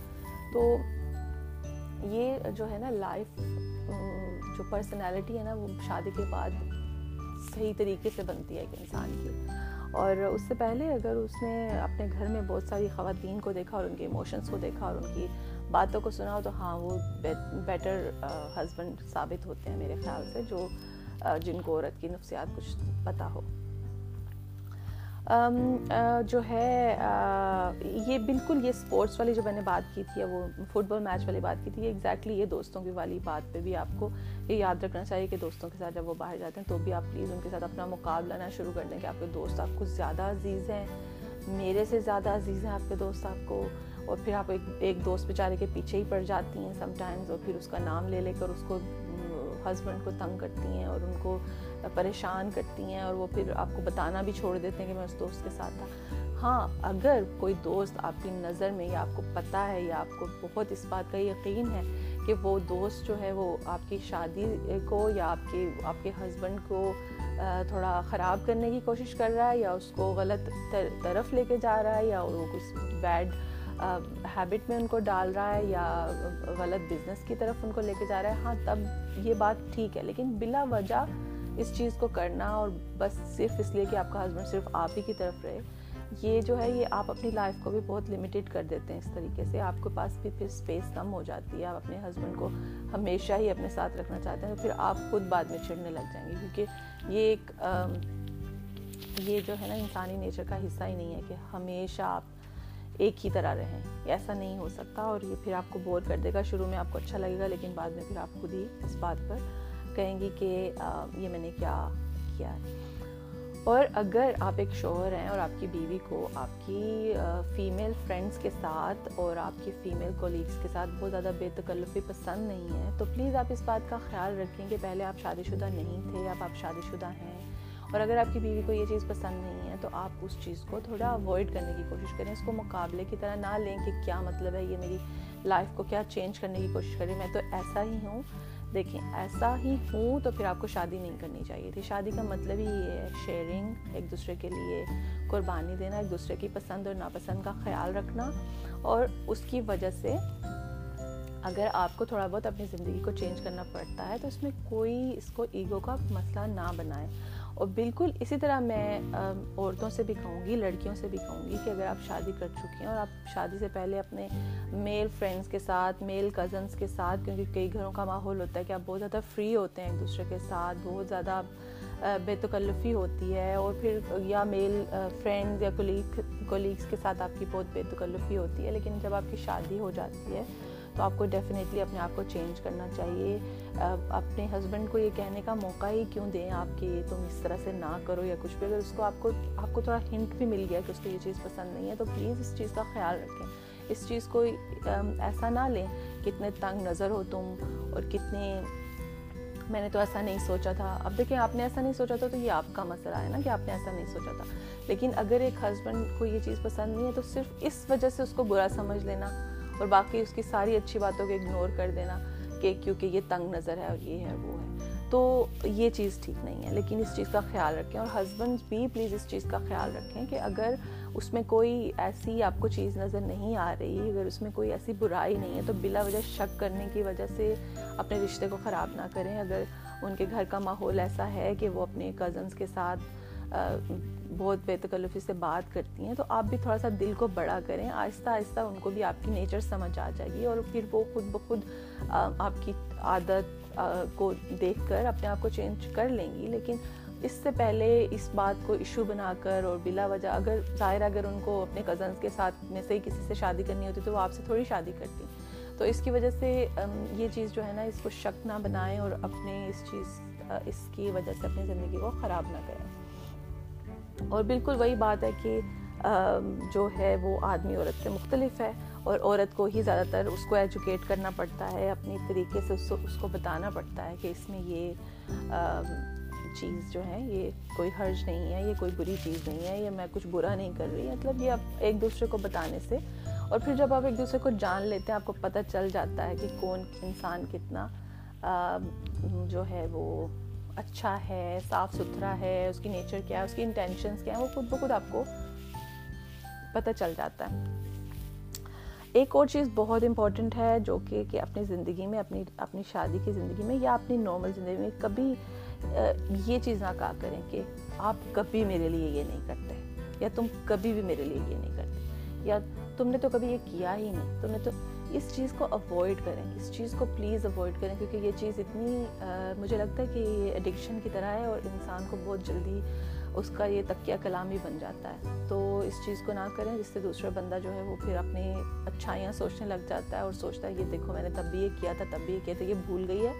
تو یہ جو ہے نا لائف جو پرسنالٹی ہے نا، وہ شادی کے بعد صحیح طریقے سے بنتی ہے ایک انسان کی اور اس سے پہلے اگر اس نے اپنے گھر میں بہت ساری خواتین کو دیکھا اور ان کے ایموشنس کو دیکھا اور ان کی باتوں کو سنا ہو تو ہاں وہ بیٹر ہسبینڈ ثابت ہوتے ہیں میرے خیال سے جو جن کو عورت کی نفسیات کچھ پتہ ہو۔ جو ہے یہ بالکل یہ اسپورٹس والی جو میں نے بات کی تھی وہ فٹ بال میچ والی بات کی تھی، یہ ایگزیکٹلی یہ دوستوں کی والی بات پہ بھی آپ کو یہ یاد رکھنا چاہیے کہ دوستوں کے ساتھ جب وہ باہر جاتے ہیں تو بھی آپ پلیز ان کے ساتھ اپنا مقابلہ نہ شروع کر دیں کہ آپ کے دوست آپ کو زیادہ عزیز ہیں، میرے سے زیادہ عزیز ہیں آپ کے دوست آپ کو، اور پھر آپ ایک ایک دوست بیچارے کے پیچھے ہی پڑ جاتی ہیں سم ٹائمز اور پھر اس کا نام لے لے کر اس کو ہسبینڈ کو تنگ کرتی ہیں، اور ان کو پریشان کرتی ہیں اور وہ پھر آپ کو بتانا بھی چھوڑ دیتے ہیں کہ میں اس دوست کے ساتھ تھا۔ ہاں اگر کوئی دوست آپ کی نظر میں یا آپ کو پتہ ہے یا آپ کو بہت اس بات کا یقین ہے کہ وہ دوست جو ہے وہ آپ کی شادی کو یا آپ کے آپ کے ہسبینڈ کو تھوڑا خراب کرنے کی کوشش کر رہا ہے یا اس کو غلط طرف لے کے جا رہا ہے یا وہ کچھ بیڈ ہیبٹ میں ان کو ڈال رہا ہے یا غلط بزنس کی طرف ان کو لے کے جا رہا ہے ہاں تب یہ بات ٹھیک ہے۔ لیکن بلا وجہ اس چیز کو کرنا اور بس صرف اس لیے کہ آپ کا ہسبینڈ صرف آپ ہی کی طرف رہے، یہ جو ہے، یہ آپ اپنی لائف کو بھی بہت لمیٹیڈ کر دیتے ہیں اس طریقے سے۔ آپ کے پاس بھی پھر اسپیس کم ہو جاتی ہے، آپ اپنے ہسبینڈ کو ہمیشہ ہی اپنے ساتھ رکھنا چاہتے ہیں تو پھر آپ خود بعد میں چڑھنے لگ جائیں گے۔ کیونکہ یہ ایک یہ جو ہے نا انسانی نیچر کا حصہ ہی نہیں ہے کہ ہمیشہ آپ ایک ہی طرح رہیں۔ ایسا نہیں ہو سکتا اور یہ پھر آپ کو بور کر دے گا، شروع میں آپ کو اچھا لگے گا، لیکن بعد میں پھر آپ خود ہی اس بات پر کہیں گی کہ یہ میں نے کیا کیا ہے۔ اور اگر آپ ایک شوہر ہیں اور آپ کی بیوی کو آپ کی فیمیل فرینڈس کے ساتھ اور آپ کی فیمیل کولیگس کے ساتھ بہت زیادہ بے تکلفی پسند نہیں ہے، تو پلیز آپ اس بات کا خیال رکھیں کہ پہلے آپ شادی شدہ نہیں تھے، اب آپ شادی شدہ ہیں۔ اور اگر آپ کی بیوی کو یہ چیز پسند نہیں ہے، تو آپ اس چیز کو تھوڑا اوائڈ کرنے کی کوشش کریں۔ اس کو مقابلے کی طرح نہ لیں کہ کیا مطلب ہے، یہ میری لائف کو کیا چینج کرنے کی کوشش کریں میں تو ایسا ہی ہوں۔ دیکھیں، ایسا ہی ہوں تو پھر آپ کو شادی نہیں کرنی چاہیے تھی۔ شادی کا مطلب ہی یہ ہے شیئرنگ ایک دوسرے کے لیے قربانی دینا، ایک دوسرے کی پسند اور ناپسند کا خیال رکھنا۔ اور اس کی وجہ سے اگر آپ کو تھوڑا بہت اپنی زندگی کو چینج کرنا پڑتا ہے تو اس میں کوئی اس کو ایگو کا مسئلہ نہ بنائے اور بالکل اسی طرح میں عورتوں سے بھی کہوں گی، لڑکیوں سے بھی کہوں گی کہ اگر آپ شادی کر چکی ہیں اور آپ شادی سے پہلے اپنے میل فرینڈس کے ساتھ میل کزنس کے ساتھ، کیونکہ کئی گھروں کا ماحول ہوتا ہے کہ آپ بہت زیادہ فری ہوتے ہیں ایک دوسرے کے ساتھ، بہت زیادہ بے تکلفی ہوتی ہے اور پھر یا میل فرینڈز یا کولیگ کولیگس کے ساتھ آپ کی بہت بے تکلفی ہوتی ہے، لیکن جب آپ کی شادی ہو جاتی ہے تو آپ کو ڈیفینیٹلی اپنے آپ کو چینج کرنا چاہیے۔ اپنے ہسبینڈ کو یہ کہنے کا موقع ہی کیوں دیں آپ کہ تم اس طرح سے نہ کرو یا کچھ بھی۔ اگر اس کو آپ کو آپ کو تھوڑا ہنٹ بھی مل گیا کہ اس کو یہ چیز پسند نہیں ہے، تو پلیز اس چیز کا خیال رکھیں۔ اس چیز کو ایسا نہ لیں کتنے تنگ نظر ہو تم اور کتنے میں نے تو ایسا نہیں سوچا تھا۔ اب دیکھیں، آپ نے ایسا نہیں سوچا تھا تو یہ آپ کا مسئلہ ہے نا کہ آپ نے ایسا نہیں سوچا تھا۔ لیکن اگر ایک ہسبینڈ کو یہ چیز پسند نہیں ہے تو صرف اس وجہ سے اس کو برا سمجھ لینا۔ اور باقی اس کی ساری اچھی باتوں کو اگنور کر دینا کہ کیونکہ یہ تنگ نظر ہے اور یہ ہے، وہ ہے۔ تو یہ چیز ٹھیک نہیں ہے، لیکن اس چیز کا خیال رکھیں اور ہسبینڈ بھی پلیز اس چیز کا خیال رکھیں کہ اگر اس میں کوئی ایسی آپ کو چیز نظر نہیں آ رہی، اگر اس میں کوئی ایسی برائی نہیں ہے، تو بلا وجہ شک کرنے کی وجہ سے اپنے رشتے کو خراب نہ کریں۔ اگر ان کے گھر کا ماحول ایسا ہے کہ وہ اپنے کزنس کے ساتھ بہت بے تکلفی سے بات کرتی ہیں، تو آپ بھی تھوڑا سا دل کو بڑا کریں، آہستہ آہستہ ان کو بھی آپ کی نیچر سمجھ آ جائے گی اور پھر وہ خود بخود آپ کی عادت کو دیکھ کر اپنے آپ کو چینج کر لیں گی، لیکن اس سے پہلے اس بات کو ایشو بنا کر اور بلا وجہ اگر ظاہر اگر ان کو اپنے کزنس کے ساتھ میں سے کسی سے شادی کرنی ہوتی تو وہ آپ سے تھوڑی شادی کرتی۔ تو اس کی وجہ سے یہ چیز جو ہے نا، اس کو شک نہ بنائیں اور اپنے اس چیز اس کی وجہ سے اپنی زندگی کو خراب نہ کریں۔ اور بالکل وہی بات ہے کہ جو ہے وہ آدمی عورت سے مختلف ہے اور عورت کو ہی زیادہ تر اس کو ایجوکیٹ کرنا پڑتا ہے، اپنی طریقے سے اس کو بتانا پڑتا ہے کہ اس میں یہ چیز جو ہے یہ کوئی حرج نہیں ہے، یہ کوئی بری چیز نہیں ہے یہ میں کچھ برا نہیں کر رہی مطلب یہ اب ایک دوسرے کو بتانے سے۔ اور پھر جب آپ ایک دوسرے کو جان لیتے ہیں، آپ کو پتہ چل جاتا ہے کہ کون انسان کتنا جو ہے وہ اچھا ہے، صاف ستھرا ہے، اس کی نیچر کیا ہے، اس کی انٹینشنس کیا ہیں، وہ خود بخود آپ کو پتہ چل جاتا ہے۔ ایک اور چیز بہت امپورٹنٹ ہے جو کہ کہ اپنی زندگی میں، اپنی اپنی شادی کی زندگی میں یا اپنی نارمل زندگی میں کبھی یہ چیز نہ کہا کریں کہ آپ کبھی میرے لیے یہ نہیں کرتے یا تم کبھی بھی میرے لیے یہ نہیں کرتے۔ یا تم نے تو کبھی یہ کیا ہی نہیں، تم نے تو اس چیز کو اوائڈ کریں، اس چیز کو پلیز اوائڈ کریں، کیونکہ یہ چیز اتنی مجھے لگتا ہے کہ یہ ایڈکشن کی طرح ہے اور انسان کو بہت جلدی اس کا یہ تکیہ کلام ہی بن جاتا ہے۔ تو اس چیز کو نہ کریں، جس سے دوسرا بندہ جو ہے وہ پھر اپنی اچھائیاں سوچنے لگ جاتا ہے اور سوچتا ہے یہ دیکھو میں نے تب بھی یہ کیا تھا، تب بھی یہ کیا تھا، یہ بھول گئی ہے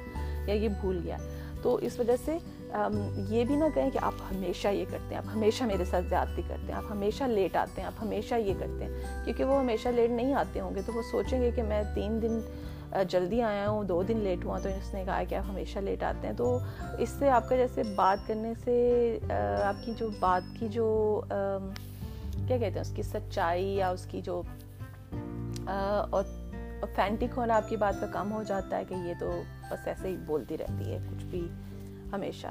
یا یہ بھول گیا۔ تو اس وجہ سے یہ بھی نہ کہیں کہ آپ ہمیشہ یہ کرتے ہیں، آپ ہمیشہ میرے ساتھ زیادتی کرتے ہیں، آپ ہمیشہ لیٹ آتے ہیں، آپ ہمیشہ یہ کرتے ہیں، کیونکہ وہ ہمیشہ لیٹ نہیں آتے ہوں گے، تو وہ سوچیں گے کہ میں تین دن جلدی آیا ہوں، دو دن لیٹ ہوا، تو اس نے کہا کہ آپ ہمیشہ لیٹ آتے ہیں، تو اس سے آپ کا جیسے بات کرنے سے آپ کی جو بات کی جو کیا کہتے ہیں، اس کی سچائی یا اس کی جو اوتھینٹک ہونا آپ کی بات کا کم ہو جاتا ہے کہ یہ تو بس ایسے ہی بولتی رہتی ہے، کچھ بھی ہمیشہ۔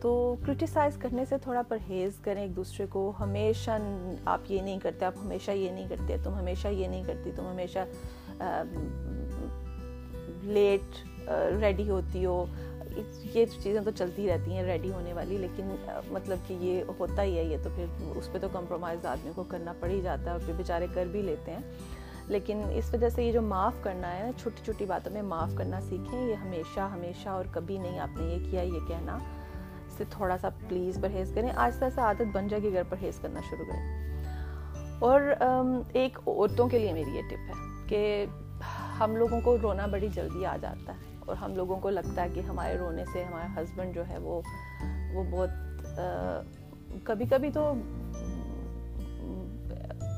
تو کرٹیسائز کرنے سے تھوڑا پرہیز کریں ایک دوسرے کو۔ ہمیشہ آپ یہ نہیں کرتے، آپ ہمیشہ یہ نہیں کرتے، تم ہمیشہ یہ نہیں کرتی، تم ہمیشہ لیٹ ریڈی ہوتی ہو۔ یہ چیزیں تو چلتی رہتی ہیں ریڈی ہونے والی، لیکن مطلب کہ یہ ہوتا ہی ہے، یہ تو پھر اس پہ تو کمپرومائز آدمی کو کرنا پڑ ہی جاتا ہے اور پھر بیچارے کر بھی لیتے ہیں۔ لیکن اس وجہ سے یہ جو معاف کرنا ہے، چھوٹی چھوٹی باتوں میں معاف کرنا سیکھیں، یہ ہمیشہ ہمیشہ اور کبھی نہیں، آپ نے یہ کیا، یہ کہنا۔ اس سے تھوڑا سا پلیز پرہیز کریں۔ آہستہ آہستہ عادت بن جائے گی اگر پرہیز کرنا شروع کریں۔ اور ایک عورتوں کے لیے میری یہ ٹپ ہے کہ ہم لوگوں کو رونا بڑی جلدی آ جاتا ہے اور ہم لوگوں کو لگتا ہے کہ ہمارے رونے سے ہمارا ہسبینڈ جو ہے وہ وہ بہت کبھی کبھی تو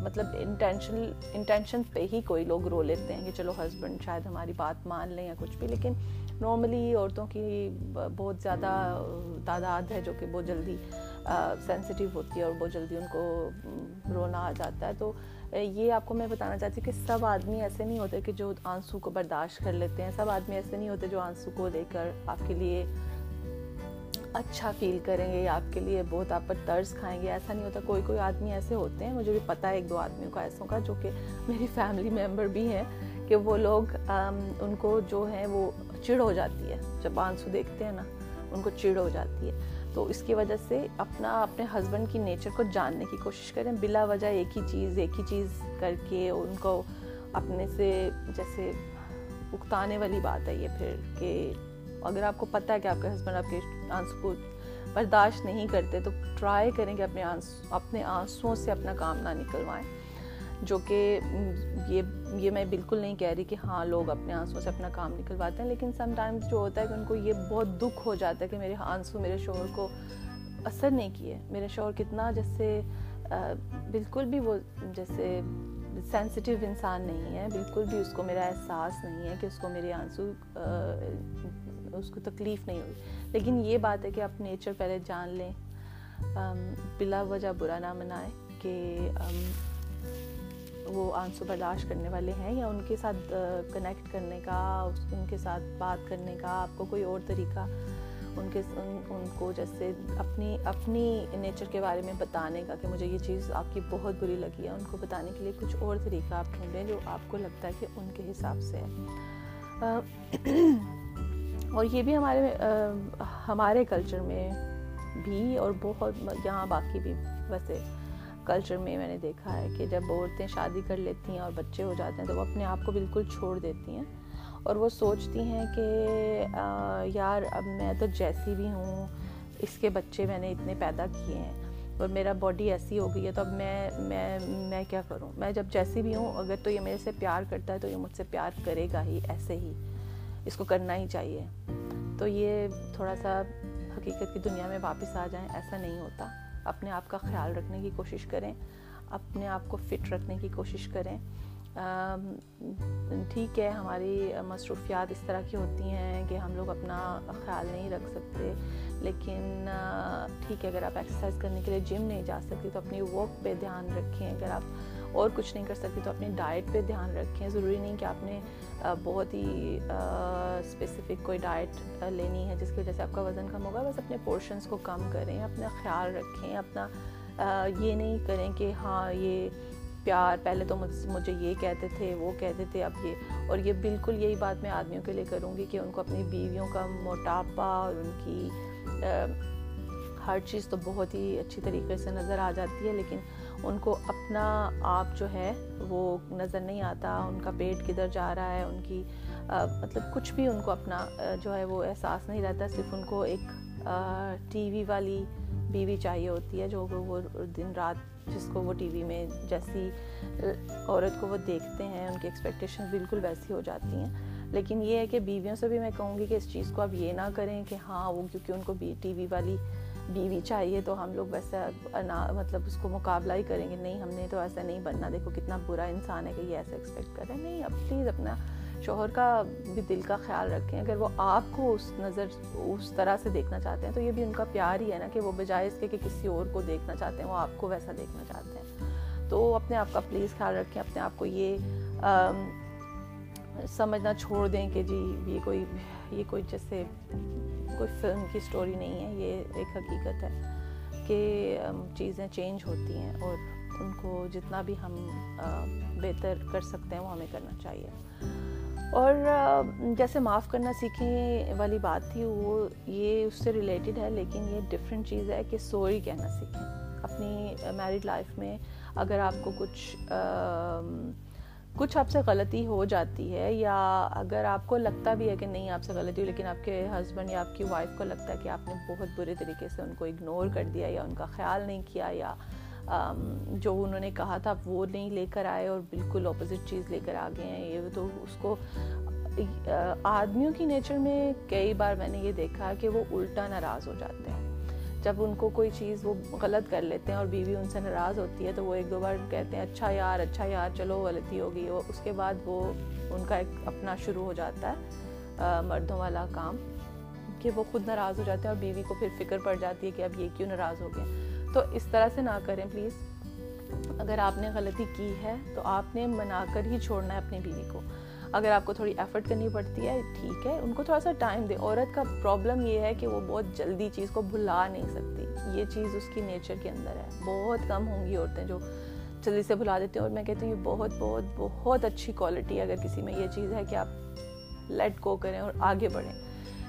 مطلب انٹینشن انٹینشن پہ ہی کوئی لوگ رو لیتے ہیں کہ چلو ہسبینڈ شاید ہماری بات مان لیں یا کچھ بھی، لیکن نارملی عورتوں کی بہت زیادہ تعداد ہے جو کہ بہت جلدی سینسٹیو ہوتی ہے اور بہت جلدی ان کو رونا آ جاتا ہے۔ تو یہ آپ کو میں بتانا چاہتی ہوں کہ سب آدمی ایسے نہیں ہوتے کہ جو آنسو کو برداشت کر لیتے ہیں، سب آدمی ایسے نہیں ہوتے جو آنسو کو لے کر آپ کے لیے اچھا فیل کریں گے یا آپ کے لیے بہت آپ پر طرز کھائیں گے، ایسا نہیں ہوتا۔ کوئی کوئی آدمی ایسے ہوتے ہیں، مجھے بھی پتہ ہے ایک دو آدمیوں کا ایسوں کا، جو کہ میری فیملی ممبر بھی ہیں، کہ وہ لوگ ان کو جو ہے وہ چڑ ہو جاتی ہے۔ جب آنسو دیکھتے ہیں نا، ان کو چڑ ہو جاتی ہے۔ تو اس کی وجہ سے اپنا، اپنے ہسبینڈ کی نیچر کو جاننے کی کوشش کریں۔ بلا وجہ ایک ہی چیز، ایک ہی چیز کر کے ان کو اپنے سے جیسے اکتانے والی بات ہے یہ پھر کہ اگر آپ کو پتہ ہے کہ آپ کے ہسبینڈ آپ کے آنسو کو برداشت نہیں کرتے، تو ٹرائی کریں کہ اپنے آنسو اپنے آنسوؤں سے اپنا کام نہ نکلوائیں۔ جو کہ یہ یہ میں بالکل نہیں کہہ رہی کہ ہاں لوگ اپنے آنسوں سے اپنا کام نکلواتے ہیں، لیکن سم ٹائمز جو ہوتا ہے کہ ان کو یہ بہت دکھ ہو جاتا ہے کہ میرے آنسو میرے شوہر کو اثر نہیں کیے۔ میرے شوہر کتنا جیسے بالکل بھی وہ جیسے سینسٹیو انسان نہیں ہے، بالکل بھی اس کو میرا احساس نہیں ہے کہ اس کو میرے آنسو اس کو تکلیف نہیں ہوئی۔ لیکن یہ بات ہے کہ آپ نیچر پہلے جان لیں۔ بلا وجہ برا نہ منائیں کہ وہ آنسو برداشت کرنے والے ہیں یا ان کے ساتھ کنیکٹ کرنے کا ان کے ساتھ بات کرنے کا، آپ کو کوئی اور طریقہ ان کے، ان کو جیسے اپنی اپنی نیچر کے بارے میں بتانے کا کہ مجھے یہ چیز آپ کی بہت بری لگی ہے، ان کو بتانے کے لیے کچھ اور طریقہ آپ ڈھونڈیں جو آپ کو لگتا ہے کہ ان کے حساب سے ہے۔ اور یہ بھی ہمارے ہمارے کلچر میں بھی اور بہت، یہاں باقی بھی ویسے کلچر میں میں نے دیکھا ہے کہ جب عورتیں شادی کر لیتی ہیں اور بچے ہو جاتے ہیں تو وہ اپنے آپ کو بالکل چھوڑ دیتی ہیں اور وہ سوچتی ہیں کہ یار اب میں تو جیسی بھی ہوں، اس کے بچے میں نے اتنے پیدا کیے ہیں اور میرا باڈی ایسی ہو گئی ہے تو اب میں میں میں کیا کروں؟ میں جب جیسی بھی ہوں، اگر تو یہ میرے سے پیار کرتا ہے تو یہ مجھ سے پیار کرے گا ہی، ایسے ہی۔ اس کو کرنا ہی چاہیے۔ تو یہ تھوڑا سا حقیقت کی دنیا میں واپس آ جائیں، ایسا نہیں ہوتا۔ اپنے آپ کا خیال رکھنے کی کوشش کریں، اپنے آپ کو فٹ رکھنے کی کوشش کریں۔ ٹھیک ہے، ہماری مصروفیات اس طرح کی ہوتی ہیں کہ ہم لوگ اپنا خیال نہیں رکھ سکتے۔ لیکن ٹھیک ہے، اگر آپ ایکسرسائز کرنے کے لیے جم نہیں جا سکتے تو اپنی ورک پہ دھیان رکھیں۔ اگر آپ اور کچھ نہیں کر سکتے تو اپنی ڈائٹ پہ دھیان رکھیں۔ ضروری نہیں کہ آپ نے بہت ہی اسپیسیفک کوئی ڈائٹ لینی ہے جس کی وجہ سے آپ کا وزن کم ہوگا۔ بس اپنے پورشنس کو کم کریں، اپنا خیال رکھیں، اپنا یہ نہیں کریں کہ ہاں یہ پیار، پہلے تو مجھے یہ کہتے تھے، وہ کہتے تھے، اب یہ۔ اور یہ بالکل یہی بات میں آدمیوں کے لیے کروں گی کہ ان کو اپنی بیویوں کا موٹاپا اور ان کی ہر چیز تو بہت ہی اچھی طریقے سے نظر آ جاتی ہے، لیکن ان کو اپنا آپ جو ہے وہ نظر نہیں آتا، ان کا پیٹ کدھر جا رہا ہے، ان کی مطلب کچھ بھی ان کو اپنا جو ہے وہ احساس نہیں رہتا، صرف ان کو ایک ٹی وی والی بیوی چاہیے ہوتی ہے جو وہ دن رات جس کو وہ ٹی وی میں جیسی عورت کو وہ دیکھتے ہیں، ان کی ایکسپیکٹیشن بالکل ویسی ہو جاتی ہیں۔ لیکن یہ ہے کہ بیویوں سے بھی میں کہوں گی کہ اس چیز کو اب یہ نہ کریں کہ ہاں وہ کیونکہ ان کو ٹی وی والی بیوی چاہیے تو ہم لوگ ویسا مطلب اس کو مقابلہ ہی کریں گے۔ نہیں، ہم نے تو ایسا نہیں بننا۔ دیکھو کتنا برا انسان ہے کہ یہ ایسا ایکسپیکٹ کریں نہیں، اب پلیز اپنا شوہر کا بھی دل کا خیال رکھیں۔ اگر وہ آپ کو اس نظر اس طرح سے دیکھنا چاہتے ہیں تو یہ بھی ان کا پیار ہی ہے نا کہ وہ بجائے اس کے کہ کسی اور کو دیکھنا چاہتے ہیں، وہ آپ کو ویسا دیکھنا چاہتے ہیں۔ تو اپنے آپ کا پلیز خیال رکھیں، اپنے آپ کو یہ سمجھنا چھوڑ دیں کہ جی یہ کوئی یہ کوئی جیسے کوئی فلم کی سٹوری نہیں ہے، یہ ایک حقیقت ہے کہ چیزیں چینج ہوتی ہیں اور ان کو جتنا بھی ہم بہتر کر سکتے ہیں، وہ ہمیں کرنا چاہیے۔ اور جیسے معاف کرنا سیکھیں والی بات تھی، وہ یہ اس سے ریلیٹڈ ہے، لیکن یہ ڈفرینٹ چیز ہے کہ سوری کہنا سیکھیں۔ اپنی میرڈ لائف میں اگر آپ کو کچھ کچھ آپ سے غلطی ہو جاتی ہے یا اگر آپ کو لگتا بھی ہے کہ نہیں آپ سے غلطی ہو لیکن آپ کے ہسبینڈ یا آپ کی وائف کو لگتا ہے کہ آپ نے بہت برے طریقے سے ان کو اگنور کر دیا یا ان کا خیال نہیں کیا یا جو انہوں نے کہا تھا وہ نہیں لے کر آئے اور بالکل اپوزٹ چیز لے کر آ گئے ہیں، یہ تو اس کو آدمیوں کی نیچر میں کئی بار میں نے یہ دیکھا کہ وہ الٹا ناراض ہو جاتے ہیں۔ جب ان کو کوئی چیز وہ غلط کر لیتے ہیں اور بیوی ان سے ناراض ہوتی ہے تو وہ ایک دو بار کہتے ہیں اچھا یار اچھا یار، چلو، غلطی ہوگی وہ اس کے بعد وہ ان کا ایک اپنا شروع ہو جاتا ہے مردوں والا کام، کہ وہ خود ناراض ہو جاتے ہیں اور بیوی کو پھر فکر پڑ جاتی ہے کہ اب یہ کیوں ناراض ہو گئے۔ تو اس طرح سے نہ کریں پلیز۔ اگر آپ نے غلطی کی ہے تو آپ نے منا کر ہی چھوڑنا ہے اپنی بیوی کو۔ اگر آپ کو تھوڑی ایفرٹ کرنی پڑتی ہے، ٹھیک ہے، ان کو تھوڑا سا ٹائم دے عورت کا پرابلم یہ ہے کہ وہ بہت جلدی چیز کو بھلا نہیں سکتی۔ یہ چیز اس کی نیچر کے اندر ہے۔ بہت کم ہوں گی عورتیں جو جلدی سے بھلا دیتے ہیں۔ اور میں کہتی ہوں، یہ بہت بہت بہت اچھی کوالٹی اگر کسی میں یہ چیز ہے کہ آپ لیٹ گو کریں اور آگے بڑھیں۔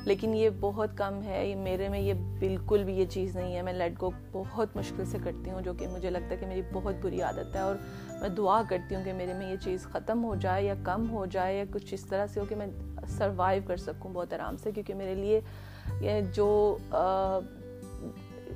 لیکن یہ بہت کم ہے۔ یہ میرے میں یہ بالکل بھی یہ چیز نہیں ہے۔ میں لیٹ گو بہت مشکل سے کرتی ہوں، جو کہ مجھے لگتا ہے کہ میری بہت بری عادت ہے۔ اور میں دعا کرتی ہوں کہ میرے میں یہ چیز ختم ہو جائے یا کم ہو جائے یا کچھ اس طرح سے ہو کہ میں سروائیو کر سکوں بہت آرام سے، کیونکہ میرے لیے یہ جو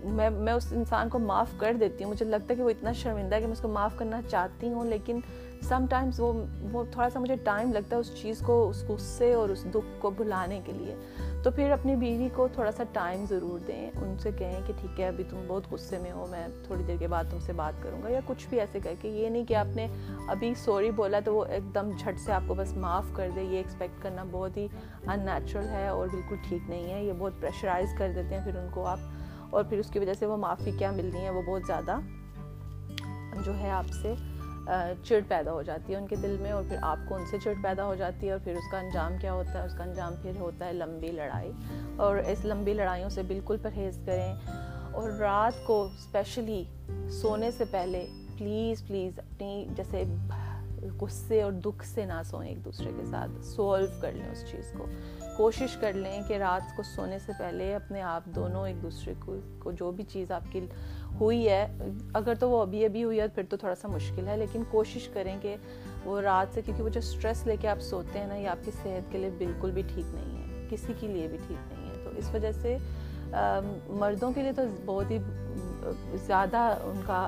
میں میں اس انسان کو معاف کر دیتی ہوں۔ مجھے لگتا ہے کہ وہ اتنا شرمندہ ہے کہ میں اس کو معاف کرنا چاہتی ہوں، لیکن سم ٹائمز وہ وہ تھوڑا سا مجھے ٹائم لگتا ہے اس چیز کو، اس غصے اور اس دکھ کو بھلانے کے لیے۔ تو پھر اپنی بیوی کو تھوڑا سا ٹائم ضرور دیں۔ ان سے کہیں کہ ٹھیک ہے، ابھی تم بہت غصے میں ہو، میں تھوڑی دیر کے بعد تم سے بات کروں گا یا کچھ بھی ایسے کہہ کہ یہ نہیں کہ آپ نے ابھی سوری بولا تو وہ ایک دم جھٹ سے آپ کو بس معاف کر دے۔ یہ ایکسپیکٹ کرنا بہت ہی ان نیچرل ہے اور بالکل ٹھیک نہیں ہے۔ یہ بہت پریشرائز کر دیتے ہیں۔ پھر ان کو آپ اور پھر اس کی وجہ سے وہ معافی کیا ملنی ہے وہ بہت زیادہ جو ہے آپ سے چڑ پیدا ہو جاتی ہے ان کے دل میں اور پھر آپ کو ان سے چڑ پیدا ہو جاتی ہے اور پھر اس کا انجام کیا ہوتا ہے؟ اس کا انجام پھر ہوتا ہے لمبی لڑائی اور اس لمبی لڑائیوں سے بالکل پرہیز کریں اور رات کو اسپیشلی سونے سے پہلے پلیز پلیز اپنی جیسے غصے اور دکھ سے نہ سوئیں ایک دوسرے کے ساتھ سولو کر لیں اس چیز کو۔ کوشش کر لیں کہ رات کو سونے سے پہلے اپنے آپ دونوں ایک دوسرے کو کو جو بھی چیز آپ کی ہوئی ہے، اگر تو وہ ابھی ابھی ہوئی ہے پھر تو تھوڑا سا مشکل ہے، لیکن کوشش کریں کہ وہ رات سے، کیونکہ وہ جو اسٹریس لے کے آپ سوتے ہیں نا، یہ آپ کی صحت کے لیے بالکل بھی ٹھیک نہیں ہے، کسی کے لیے بھی ٹھیک نہیں ہے۔ تو اس وجہ سے مردوں کے لیے تو بہت ہی، زیادہ ان کا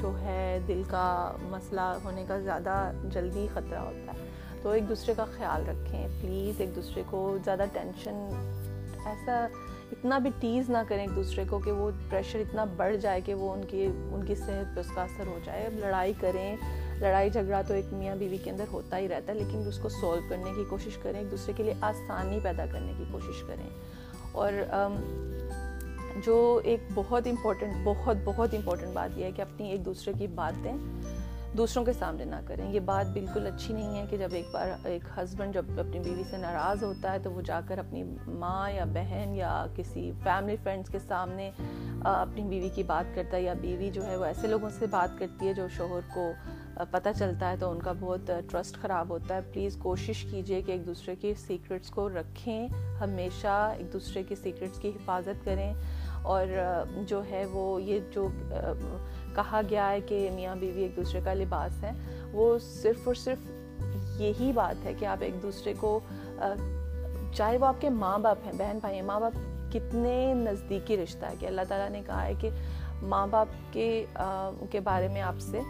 جو ہے دل کا مسئلہ ہونے کا زیادہ جلدی خطرہ ہوتا ہے۔ تو ایک دوسرے کا خیال رکھیں۔ پلیز ایک دوسرے کو زیادہ ٹینشن ایسا اتنا بھی ٹیز نہ کریں ایک دوسرے کو کہ وہ پریشر اتنا بڑھ جائے کہ وہ ان کی ان کی صحت پہ اس کا اثر ہو جائے۔ اب لڑائی کریں۔ لڑائی جھگڑا تو ایک میاں بیوی کے اندر ہوتا ہی رہتا ہے، لیکن اس کو سولو کرنے کی کوشش کریں، ایک دوسرے کے لیے آسانی پیدا کرنے کی کوشش کریں۔ اور جو ایک بہت امپورٹنٹ بہت بہت امپورٹنٹ بات یہ ہے کہ اپنی ایک دوسرے کی باتیں دوسروں کے سامنے نہ کریں۔ یہ بات بالکل اچھی نہیں ہے کہ جب ایک بار ایک ہسبینڈ جب اپنی بیوی سے ناراض ہوتا ہے تو وہ جا کر اپنی ماں یا بہن یا کسی فیملی فرینڈس کے سامنے اپنی بیوی کی بات کرتا ہے یا بیوی جو ہے وہ ایسے لوگوں سے بات کرتی ہے جو شوہر کو پتہ چلتا ہے تو ان کا بہت ٹرسٹ خراب ہوتا ہے۔ پلیز کوشش کیجیے کہ ایک دوسرے کی سیکرٹس کو رکھیں۔ ہمیشہ ایک دوسرے کی سیکرٹس کی حفاظت کریں۔ اور جو ہے وہ یہ جو کہا گیا ہے کہ میاں بیوی ایک دوسرے کا لباس ہے وہ صرف اور صرف یہی بات ہے کہ آپ ایک دوسرے کو چاہے وہ آپ کے ماں باپ ہیں، بہن بھائی ہیں، ماں باپ کتنے نزدیکی رشتہ ہے کہ اللہ تعالیٰ نے کہا ہے کہ ماں باپ کے کے بارے میں آپ سے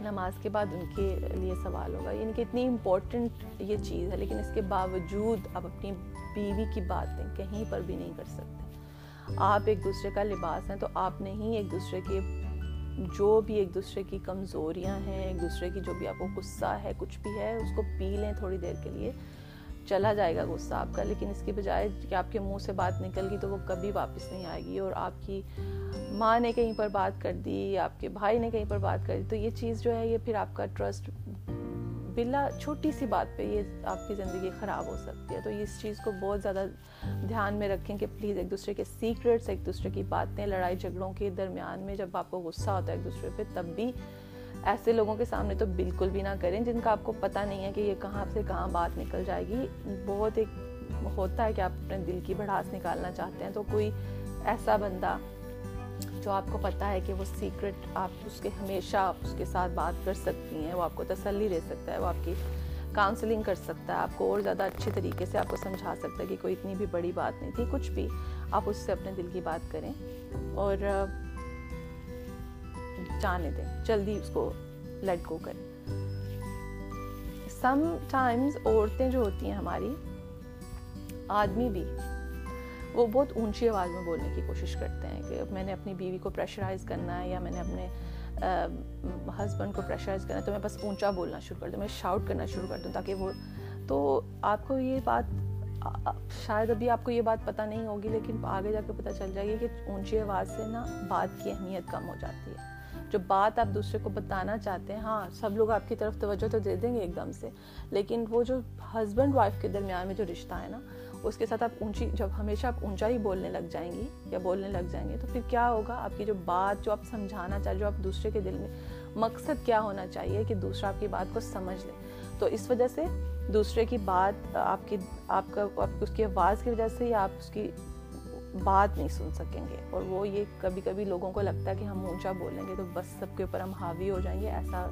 نماز کے بعد ان کے لیے سوال ہوگا۔ یعنی کہ اتنی امپورٹنٹ یہ چیز ہے، لیکن اس کے باوجود آپ اپنی بیوی کی باتیں کہیں پر بھی نہیں کر سکتے۔ آپ ایک دوسرے کا لباس ہیں تو آپ نہیں ایک دوسرے کے جو بھی ایک دوسرے کی کمزوریاں ہیں، ایک دوسرے کی جو بھی آپ کو غصہ ہے، کچھ بھی ہے، اس کو پی لیں تھوڑی دیر کے لیے، چلا جائے گا غصہ آپ کا۔ لیکن اس کی بجائے کہ آپ کے منہ سے بات نکل گئی تو وہ کبھی واپس نہیں آئے گی اور آپ کی ماں نے کہیں پر بات کر دی، آپ کے بھائی نے کہیں پر بات کر دی، تو یہ چیز جو ہے، یہ پھر آپ کا ٹرسٹ بلا چھوٹی سی بات پہ یہ آپ کی زندگی خراب ہو سکتی ہے۔ تو اس چیز کو بہت زیادہ دھیان میں رکھیں کہ پلیز ایک دوسرے کے سیکرٹس، ایک دوسرے کی باتیں، لڑائی جھگڑوں کے درمیان میں جب آپ کو غصہ ہوتا ہے ایک دوسرے پہ، تب بھی ایسے لوگوں کے سامنے تو بالکل بھی نہ کریں جن کا آپ کو پتہ نہیں ہے کہ یہ کہاں سے کہاں بات نکل جائے گی۔ بہت ایک ہوتا ہے کہ آپ اپنے دل کی بڑھاس نکالنا چاہتے ہیں تو کوئی ایسا بندہ جو آپ کو پتہ ہے کہ وہ سیکرٹ آپ اس کے ہمیشہ اس کے ساتھ بات کر سکتی ہیں، وہ آپ کو تسلی دے سکتا ہے، وہ آپ کی کاؤنسلنگ کر سکتا ہے، آپ کو اور زیادہ اچھے طریقے سے آپ کو سمجھا سکتا ہے کہ کوئی اتنی بھی بڑی بات نہیں تھی، کچھ بھی آپ اس سے اپنے دل کی بات کریں اور جانے دیں، جلدی اس کو لیٹ گو کریں۔ سم ٹائمز عورتیں جو ہوتی ہیں ہماری، آدمی بھی وہ بہت اونچی آواز میں بولنے کی کوشش کرتے ہیں کہ میں نے اپنی بیوی کو پریشرائز کرنا ہے یا میں نے اپنے ہسبینڈ کو پریشرائز کرنا ہے، تو میں بس اونچا بولنا شروع کر دوں، میں شاؤٹ کرنا شروع کر دوں تاکہ وہ، تو آپ کو یہ بات شاید ابھی آپ کو یہ بات پتہ نہیں ہوگی، لیکن آگے جا کے پتہ چل جائے گی کہ اونچی آواز سے نا بات کی اہمیت کم ہو جاتی ہے۔ جو بات آپ دوسرے کو بتانا چاہتے ہیں ہاں سب لوگ آپ کی طرف توجہ تو دے دیں گے ایک دم سے، لیکن وہ جو ہسبینڈ وائف کے درمیان میں جو رشتہ ہے نا اس کے ساتھ آپ اونچی جب ہمیشہ آپ اونچا ہی بولنے لگ جائیں گی یا بولنے لگ جائیں گے تو پھر کیا ہوگا؟ آپ کی جو بات جو آپ سمجھانا چاہ جو آپ دوسرے کے دل میں، مقصد کیا ہونا چاہیے کہ دوسرا آپ کی بات کو سمجھ لے؟ تو اس وجہ سے دوسرے کی بات آپ کی آپ کا اس کی آواز کی وجہ سے یا آپ اس کی بات نہیں سن سکیں گے۔ اور وہ یہ کبھی کبھی لوگوں کو لگتا ہے کہ ہم اونچا بولیں گے تو بس سب کے اوپر ہم حاوی ہو جائیں گے، ایسا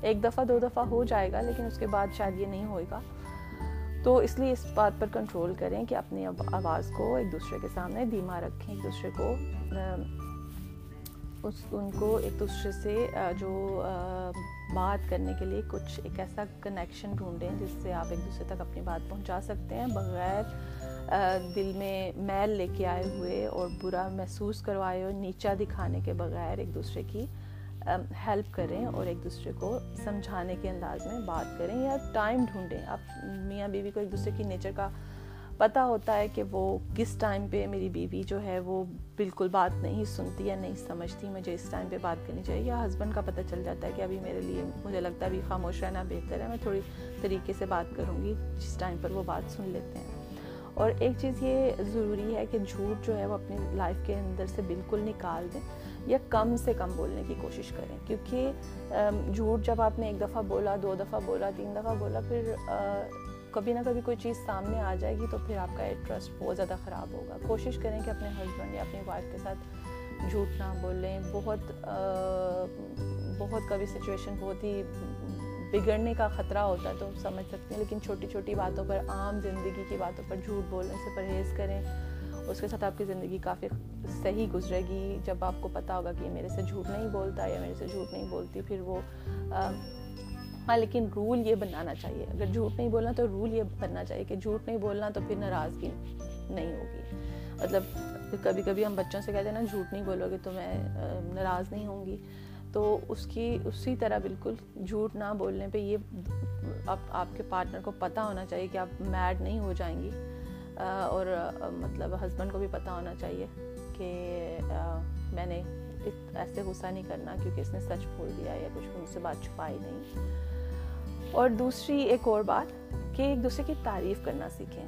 ایک دفعہ، دو دفعہ ہو جائے گا، لیکن اس کے بعد شاید یہ نہیں ہوئے گا۔ تو اس لیے اس بات پر کنٹرول کریں کہ اپنی آواز کو ایک دوسرے کے سامنے دھیما رکھیں، ایک دوسرے کو اس ان کو ایک دوسرے سے جو بات کرنے کے لیے کچھ ایک ایسا کنیکشن ڈھونڈیں جس سے آپ ایک دوسرے تک اپنی بات پہنچا سکتے ہیں، بغیر دل میں میل لے کے آئے ہوئے اور برا محسوس کروائے ہوئے نیچا دکھانے کے بغیر ایک دوسرے کی ہیلپ کریں اور ایک دوسرے کو سمجھانے کے انداز میں بات کریں یا ٹائم ڈھونڈیں۔ آپ میاں بیوی کو ایک دوسرے کی نیچر کا پتہ ہوتا ہے کہ وہ کس ٹائم پہ میری بیوی جو ہے وہ بالکل بات نہیں سنتی یا نہیں سمجھتی، مجھے اس ٹائم پہ بات کرنی چاہیے۔ یا ہسبینڈ کا پتہ چل جاتا ہے کہ ابھی میرے لیے مجھے لگتا ہے ابھی خاموش رہنا بہتر ہے، میں تھوڑی طریقے سے بات کروں گی جس ٹائم پر وہ بات سن لیتے ہیں۔ اور ایک چیز یہ ضروری ہے کہ جھوٹ جو ہے وہ اپنی لائف کے اندر سے بالکل نکال دیں۔ یا کم سے کم بولنے کی کوشش کریں۔ کیونکہ جھوٹ جب آپ نے ایک دفعہ بولا، دو دفعہ بولا، تین دفعہ بولا، پھر کبھی نہ کبھی کوئی چیز سامنے آ جائے گی تو پھر آپ کا ٹرسٹ بہت زیادہ خراب ہوگا۔ کوشش کریں کہ اپنے ہسبینڈ یا اپنی وائف کے ساتھ جھوٹ نہ بولیں۔ بہت بہت کبھی سچویشن بہت ہی بگڑنے کا خطرہ ہوتا ہے تو سمجھ سکتے ہیں، لیکن چھوٹی چھوٹی باتوں پر، عام زندگی کی باتوں پر جھوٹ بولنے سے پرہیز کریں۔ اس کے ساتھ آپ کی زندگی کافی صحیح گزرے گی۔ جب آپ کو پتہ ہوگا کہ یہ میرے سے جھوٹ نہیں بولتا یا میرے سے جھوٹ نہیں بولتی، پھر وہ ہاں لیکن رول یہ بنانا چاہیے۔ اگر جھوٹ نہیں بولنا تو رول یہ بننا چاہیے کہ جھوٹ نہیں بولنا تو پھر ناراضگی نہیں ہوگی۔ مطلب کبھی کبھی ہم بچوں سے کہتے ہیں نا، جھوٹ نہیں بولو گے تو میں ناراض نہیں ہوں گی۔ تو اس کی، اسی طرح بالکل جھوٹ نہ بولنے پہ یہ اب آپ کے پارٹنر کو پتہ ہونا چاہیے کہ آپ میڈ نہیں ہو جائیں گی۔ اور مطلب ہسبینڈ کو بھی پتہ ہونا چاہیے کہ میں نے ایسے غصہ نہیں کرنا کیونکہ اس نے سچ بول دیا یا کچھ مجھ سے بات چھپائی نہیں۔ اور دوسری ایک اور بات کہ ایک دوسرے کی تعریف کرنا سیکھیں۔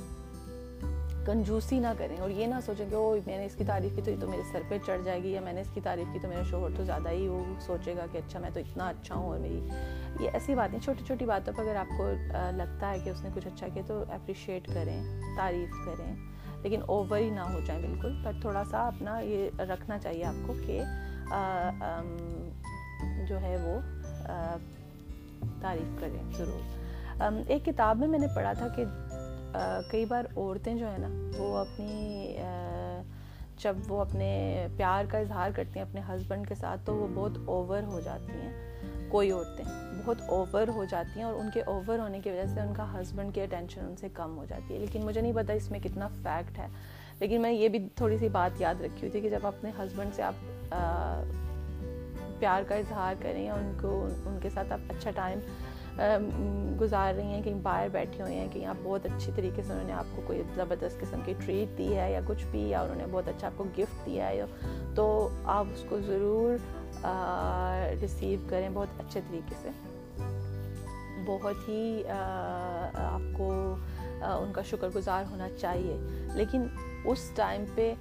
کنجوسی نہ کریں اور یہ نہ سوچیں کہ او میں نے اس کی تعریف کی تو یہ تو میرے سر پہ چڑھ جائے گی یا میں نے اس کی تعریف کی تو میرا شوہر تو زیادہ ہی وہ سوچے گا کہ اچھا میں تو اتنا اچھا ہوں اور میری یہ ایسی بات چھوٹی چھوٹی باتوں پہ اگر آپ کو لگتا ہے کہ اس نے کچھ اچھا کیا تو اپریشیٹ کریں، تعریف کریں، لیکن اوور ہی نہ ہو جائیں بالکل، پر تھوڑا سا اپنا یہ رکھنا چاہیے آپ کو کہ جو ہے وہ تعریف کریں ضرور۔ ایک کتاب میں میں نے پڑھا تھا کہ کئی بار عورتیں جو ہیں نا، وہ اپنی جب وہ اپنے پیار کا اظہار کرتی ہیں اپنے ہسبینڈ کے ساتھ، تو وہ بہت اوور ہو جاتی ہیں۔ کوئی عورتیں بہت اوور ہو جاتی ہیں اور ان کے اوور ہونے کی وجہ سے ان کا ہسبینڈ کی اٹینشن ان سے کم ہو جاتی ہے۔ لیکن مجھے نہیں پتا اس میں کتنا فیکٹ ہے۔ لیکن میں یہ بھی تھوڑی سی بات یاد رکھی ہوئی تھی کہ جب اپنے ہسبینڈ سے آپ پیار کا اظہار کریں یا ان کو، ان کے ساتھ آپ اچھا ٹائم گزار رہی ہیں، کہیں باہر بیٹھے ہوئے ہیں، کہیں آپ بہت اچھی طریقے سے انہوں نے آپ کو کوئی زبردست قسم کی ٹریٹ دی ہے یا کچھ بھی، یا انہوں نے بہت اچھا آپ کو گفٹ دیا ہے تو آپ اس کو ضرور ریسیو کریں بہت اچھے طریقے سے۔ بہت ہی آپ کو ان کا شکر گزار ہونا چاہیے۔ لیکن اس ٹائم پہ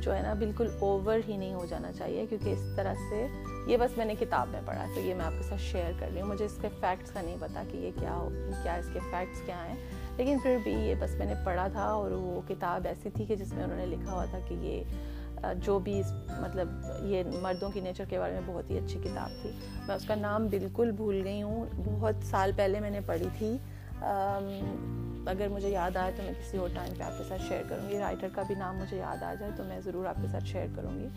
جو ہے نا بالکل اوور ہی نہیں ہو جانا چاہیے، کیونکہ اس طرح سے یہ بس میں نے کتاب میں پڑھا، تو یہ میں آپ کے ساتھ شیئر کر رہی ہوں۔ مجھے اس کے فیکٹس کا نہیں پتا کہ یہ کیا ہو، کیا اس کے فیکٹس کیا ہیں، لیکن پھر بھی یہ بس میں نے پڑھا تھا اور وہ کتاب ایسی تھی کہ جس میں انہوں نے لکھا ہوا تھا کہ یہ جو بھی اس مطلب یہ مردوں کی نیچر کے بارے میں بہت ہی اچھی کتاب تھی۔ میں اس کا نام بالکل بھول گئی ہوں۔ بہت سال پہلے میں نے پڑھی تھی۔ اگر مجھے یاد آئے تو میں کسی اور ٹائم پہ آپ کے ساتھ شیئر کروں گی۔ رائٹر کا بھی نام مجھے یاد آ جائے تو میں ضرور آپ کے ساتھ شیئر کروں گی۔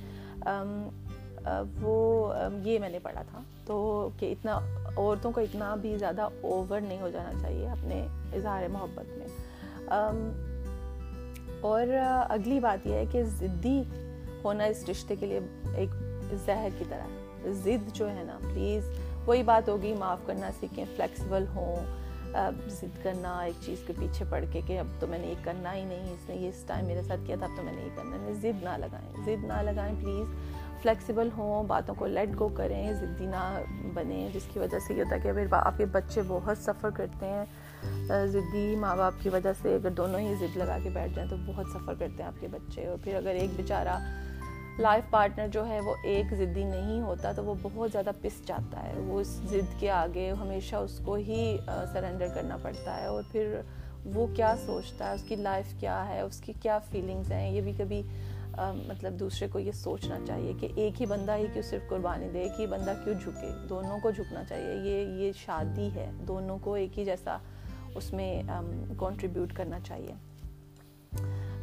وہ یہ میں نے پڑھا تھا۔ تو کہ اتنا، عورتوں کو اتنا بھی زیادہ اوور نہیں ہو جانا چاہیے اپنے اظہار محبت میں۔ اور اگلی بات یہ ہے کہ ضدی ہونا اس رشتے کے لیے ایک زہر کی طرح ہے۔ ضد جو ہے نا پلیز وہی بات ہوگی، معاف کرنا سیکھیں فلیکسیبل ہوں۔ ضد کرنا، ایک چیز کے پیچھے پڑھ کے کہ اب تو میں نے یہ کرنا ہی نہیں، اس نے یہ اس ٹائم میرے ساتھ کیا تھا، اب تو میں نے یہ کرنا ضد نہ لگائیں، ضد نہ لگائیں پلیز فلیکسیبل ہوں، باتوں کو لیٹ گو کریں، ضدی نہ بنیں، جس کی وجہ سے یہ ہوتا ہے کہ پھر آپ کے بچے بہت سفر کرتے ہیں۔ ضدی ماں باپ کی وجہ سے اگر دونوں ہی ضد لگا کے بیٹھ جائیں تو بہت سفر کرتے ہیں آپ کے بچے۔ اور پھر اگر ایک بیچارہ لائف پارٹنر جو ہے وہ ایک ضدی نہیں ہوتا، تو وہ بہت زیادہ پس جاتا ہے۔ وہ اس ضد کے آگے ہمیشہ اس کو ہی سرنڈر کرنا پڑتا ہے۔ اور پھر وہ کیا سوچتا ہے؟ اس کی لائف کیا ہے؟ اس کی کیا فیلنگز ہیں؟ یہ بھی کبھی مطلب دوسرے کو یہ سوچنا چاہیے کہ ایک ہی بندہ ہی کیوں صرف قربانی دے، ایک ہی بندہ کیوں جھکے؟ دونوں کو جھکنا چاہیے۔ یہ یہ شادی ہے۔ دونوں کو ایک ہی جیسا اس میں کنٹریبیوٹ کرنا چاہیے۔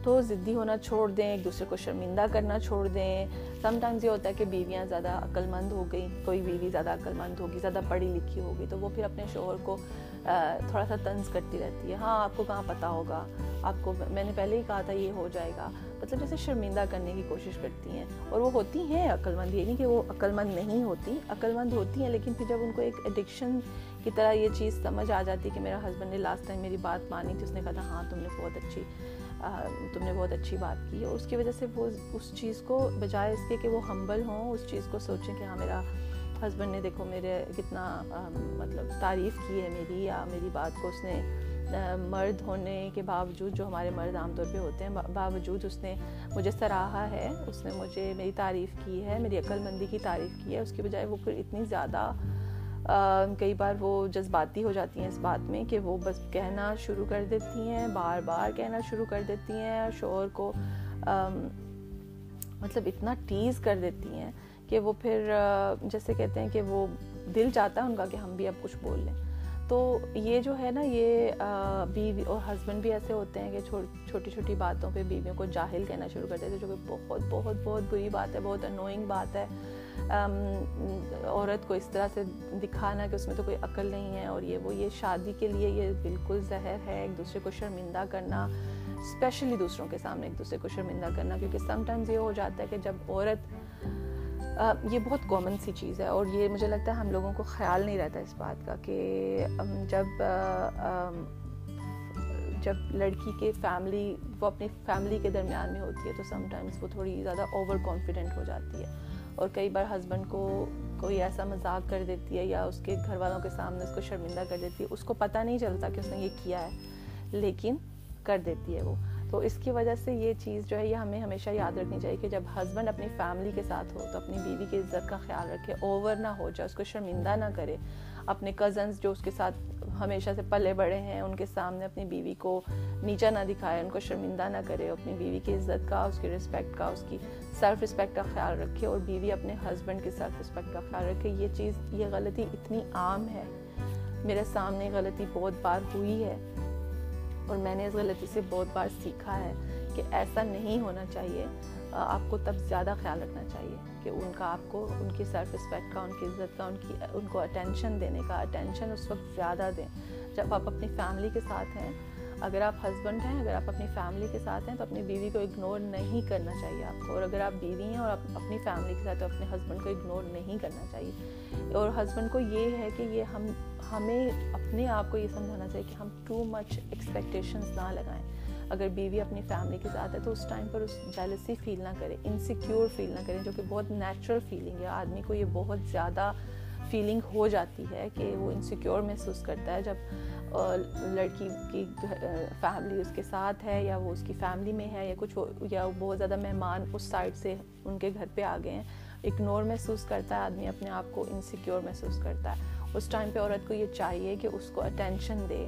تو ضدی ہونا چھوڑ دیں، ایک دوسرے کو شرمندہ کرنا چھوڑ دیں۔ سم ٹائمز یہ ہوتا ہے کہ بیویاں زیادہ عقل مند ہو گئیں، کوئی بیوی زیادہ عقل مند ہوگی، زیادہ پڑھی لکھی ہوگی، تو وہ پھر اپنے شوہر کو تھوڑا سا طنز کرتی رہتی ہے۔ ہاں آپ کو کہاں پتہ ہوگا؟ آپ کو، میں نے پہلے ہی کہا تھا یہ ہو جائے گا۔ مطلب جیسے شرمندہ کرنے کی کوشش کرتی ہیں، اور وہ ہوتی ہیں عقل مند یہ نہیں کہ وہ عقل مند نہیں ہوتی عقل مند ہوتی ہیں، لیکن پھر جب ان کو ایک ایڈکشن کی طرح یہ چیز سمجھ آ جاتی ہے کہ میرا ہسبینڈ نے لاسٹ ٹائم میری بات مانی تھی، اس نے کہا تھا ہاں تم نے بہت اچھی تم نے بہت اچھی بات کی اور اس کی وجہ سے وہ اس چیز کو بجائے اس کے کہ وہ ہمبل ہوں، اس چیز کو سوچیں کہ ہاں میرا ہسبینڈ نے دیکھو، میرے کتنا مطلب تعریف کی ہے میری یا میری بات کو اس نے مرد ہونے کے باوجود جو ہمارے مرد عام طور پہ ہوتے ہیں باوجود اس نے مجھے سراہا ہے، اس نے مجھے میری تعریف کی ہے، میری عقل مندی کی تعریف کی ہے، اس کی بجائے وہ پھر اتنی زیادہ کئی بار وہ جذباتی ہو جاتی ہیں اس بات میں کہ وہ بس کہنا شروع کر دیتی ہیں، بار بار کہنا شروع کر دیتی ہیں شور کو مطلب اتنا ٹیز کر دیتی ہیں کہ وہ پھر جیسے کہتے ہیں کہ وہ دل چاہتا ہے ان کا کہ ہم بھی اب کچھ بول لیں۔ تو یہ جو ہے نا، یہ بیوی اور ہسبینڈ بھی ایسے ہوتے ہیں کہ چھوٹی چھوٹی باتوں پہ بیویوں کو جاہل کہنا شروع کر دیتے جو کہ بہت بہت بہت بری بات ہے، بہت انوئنگ بات ہے۔ عورت کو اس طرح سے دکھانا کہ اس میں تو کوئی عقل نہیں ہے اور یہ وہ یہ شادی کے لیے یہ بالکل زہر ہے ایک دوسرے کو شرمندہ کرنا اسپیشلی دوسروں کے سامنے ایک دوسرے کو شرمندہ کرنا، کیونکہ سم ٹائمز یہ ہو جاتا ہے کہ جب عورت یہ بہت کامن سی چیز ہے اور یہ مجھے لگتا ہے ہم لوگوں کو خیال نہیں رہتا اس بات کا کہ جب جب لڑکی کے فیملی وہ اپنی فیملی کے درمیان میں ہوتی ہے تو سم ٹائمز وہ تھوڑی زیادہ اوور کانفیڈنٹ ہو جاتی ہے۔ اور کئی بار ہسبینڈ کو کوئی ایسا مذاق کر دیتی ہے یا اس کے گھر والوں کے سامنے اس کو شرمندہ کر دیتی ہے، اس کو پتہ نہیں چلتا کہ اس نے یہ کیا ہے، لیکن کر دیتی ہے وہ۔ تو اس کی وجہ سے یہ چیز جو ہے، یہ ہمیں ہمیشہ یاد رکھنی چاہیے کہ جب ہسبینڈ اپنی فیملی کے ساتھ ہو تو اپنی بیوی کی عزت کا خیال رکھے اوور نہ ہو جائے، اس کو شرمندہ نہ کرے۔ اپنے کزنس جو اس کے ساتھ ہمیشہ سے پلے بڑے ہیں، ان کے سامنے اپنی بیوی کو نیچا نہ دکھائے، ان کو شرمندہ نہ کرے، اپنی بیوی کی عزت کا، اس کی رسپیکٹ کا، اس کی سیلف رسپیکٹ کا خیال رکھے اور بیوی اپنے ہسبینڈ کی سیلف رسپیکٹ کا خیال رکھے۔ یہ چیز، یہ غلطی اتنی عام ہے۔ میرے سامنے غلطی بہت بار ہوئی ہے اور میں نے اس غلطی سے بہت بار سیکھا ہے کہ ایسا نہیں ہونا چاہیے۔ آپ کو تب زیادہ خیال رکھنا چاہیے کہ ان کا آپ کو، ان کی سیلف رسپیکٹ کا، ان کی عزت کا، ان کی، ان کو اٹینشن دینے کا اٹینشن اس وقت زیادہ دیں۔ جب آپ اپنی فیملی کے ساتھ ہیں، اگر آپ ہسبینڈ ہیں، اگر آپ اپنی فیملی کے ساتھ ہیں، تو اپنی بیوی کو اگنور نہیں کرنا چاہیے آپ کو۔ اور اگر آپ بیوی ہیں اور آپ اپنی فیملی کے ساتھ تو اپنے ہسبینڈ کو اگنور نہیں کرنا چاہیے۔ اور ہسبینڈ کو یہ ہے کہ یہ ہم، ہمیں اپنے آپ کو یہ سمجھانا چاہیے کہ ہم ٹو مچ ایکسپیکٹیشنس نہ لگائیں۔ اگر بیوی اپنی فیملی کے ساتھ ہے تو اس ٹائم پر اس جیلسی فیل نہ کرے انسیکیور فیل نہ کریں جو کہ بہت نیچرل فیلنگ ہے۔ آدمی کو یہ بہت زیادہ فیلنگ ہو جاتی ہے کہ وہ انسیکیور محسوس کرتا ہے جب لڑکی کی فیملی اس کے ساتھ ہے یا وہ اس کی فیملی میں ہے یا کچھ یا بہت زیادہ مہمان اس سائڈ سے ان کے گھر پہ آ گئے ہیں۔ اگنور محسوس کرتا ہے، آدمی اپنے آپ کو انسیکیور محسوس کرتا ہے۔ اس ٹائم پہ عورت کو یہ چاہیے کہ اس کو اٹینشن دے،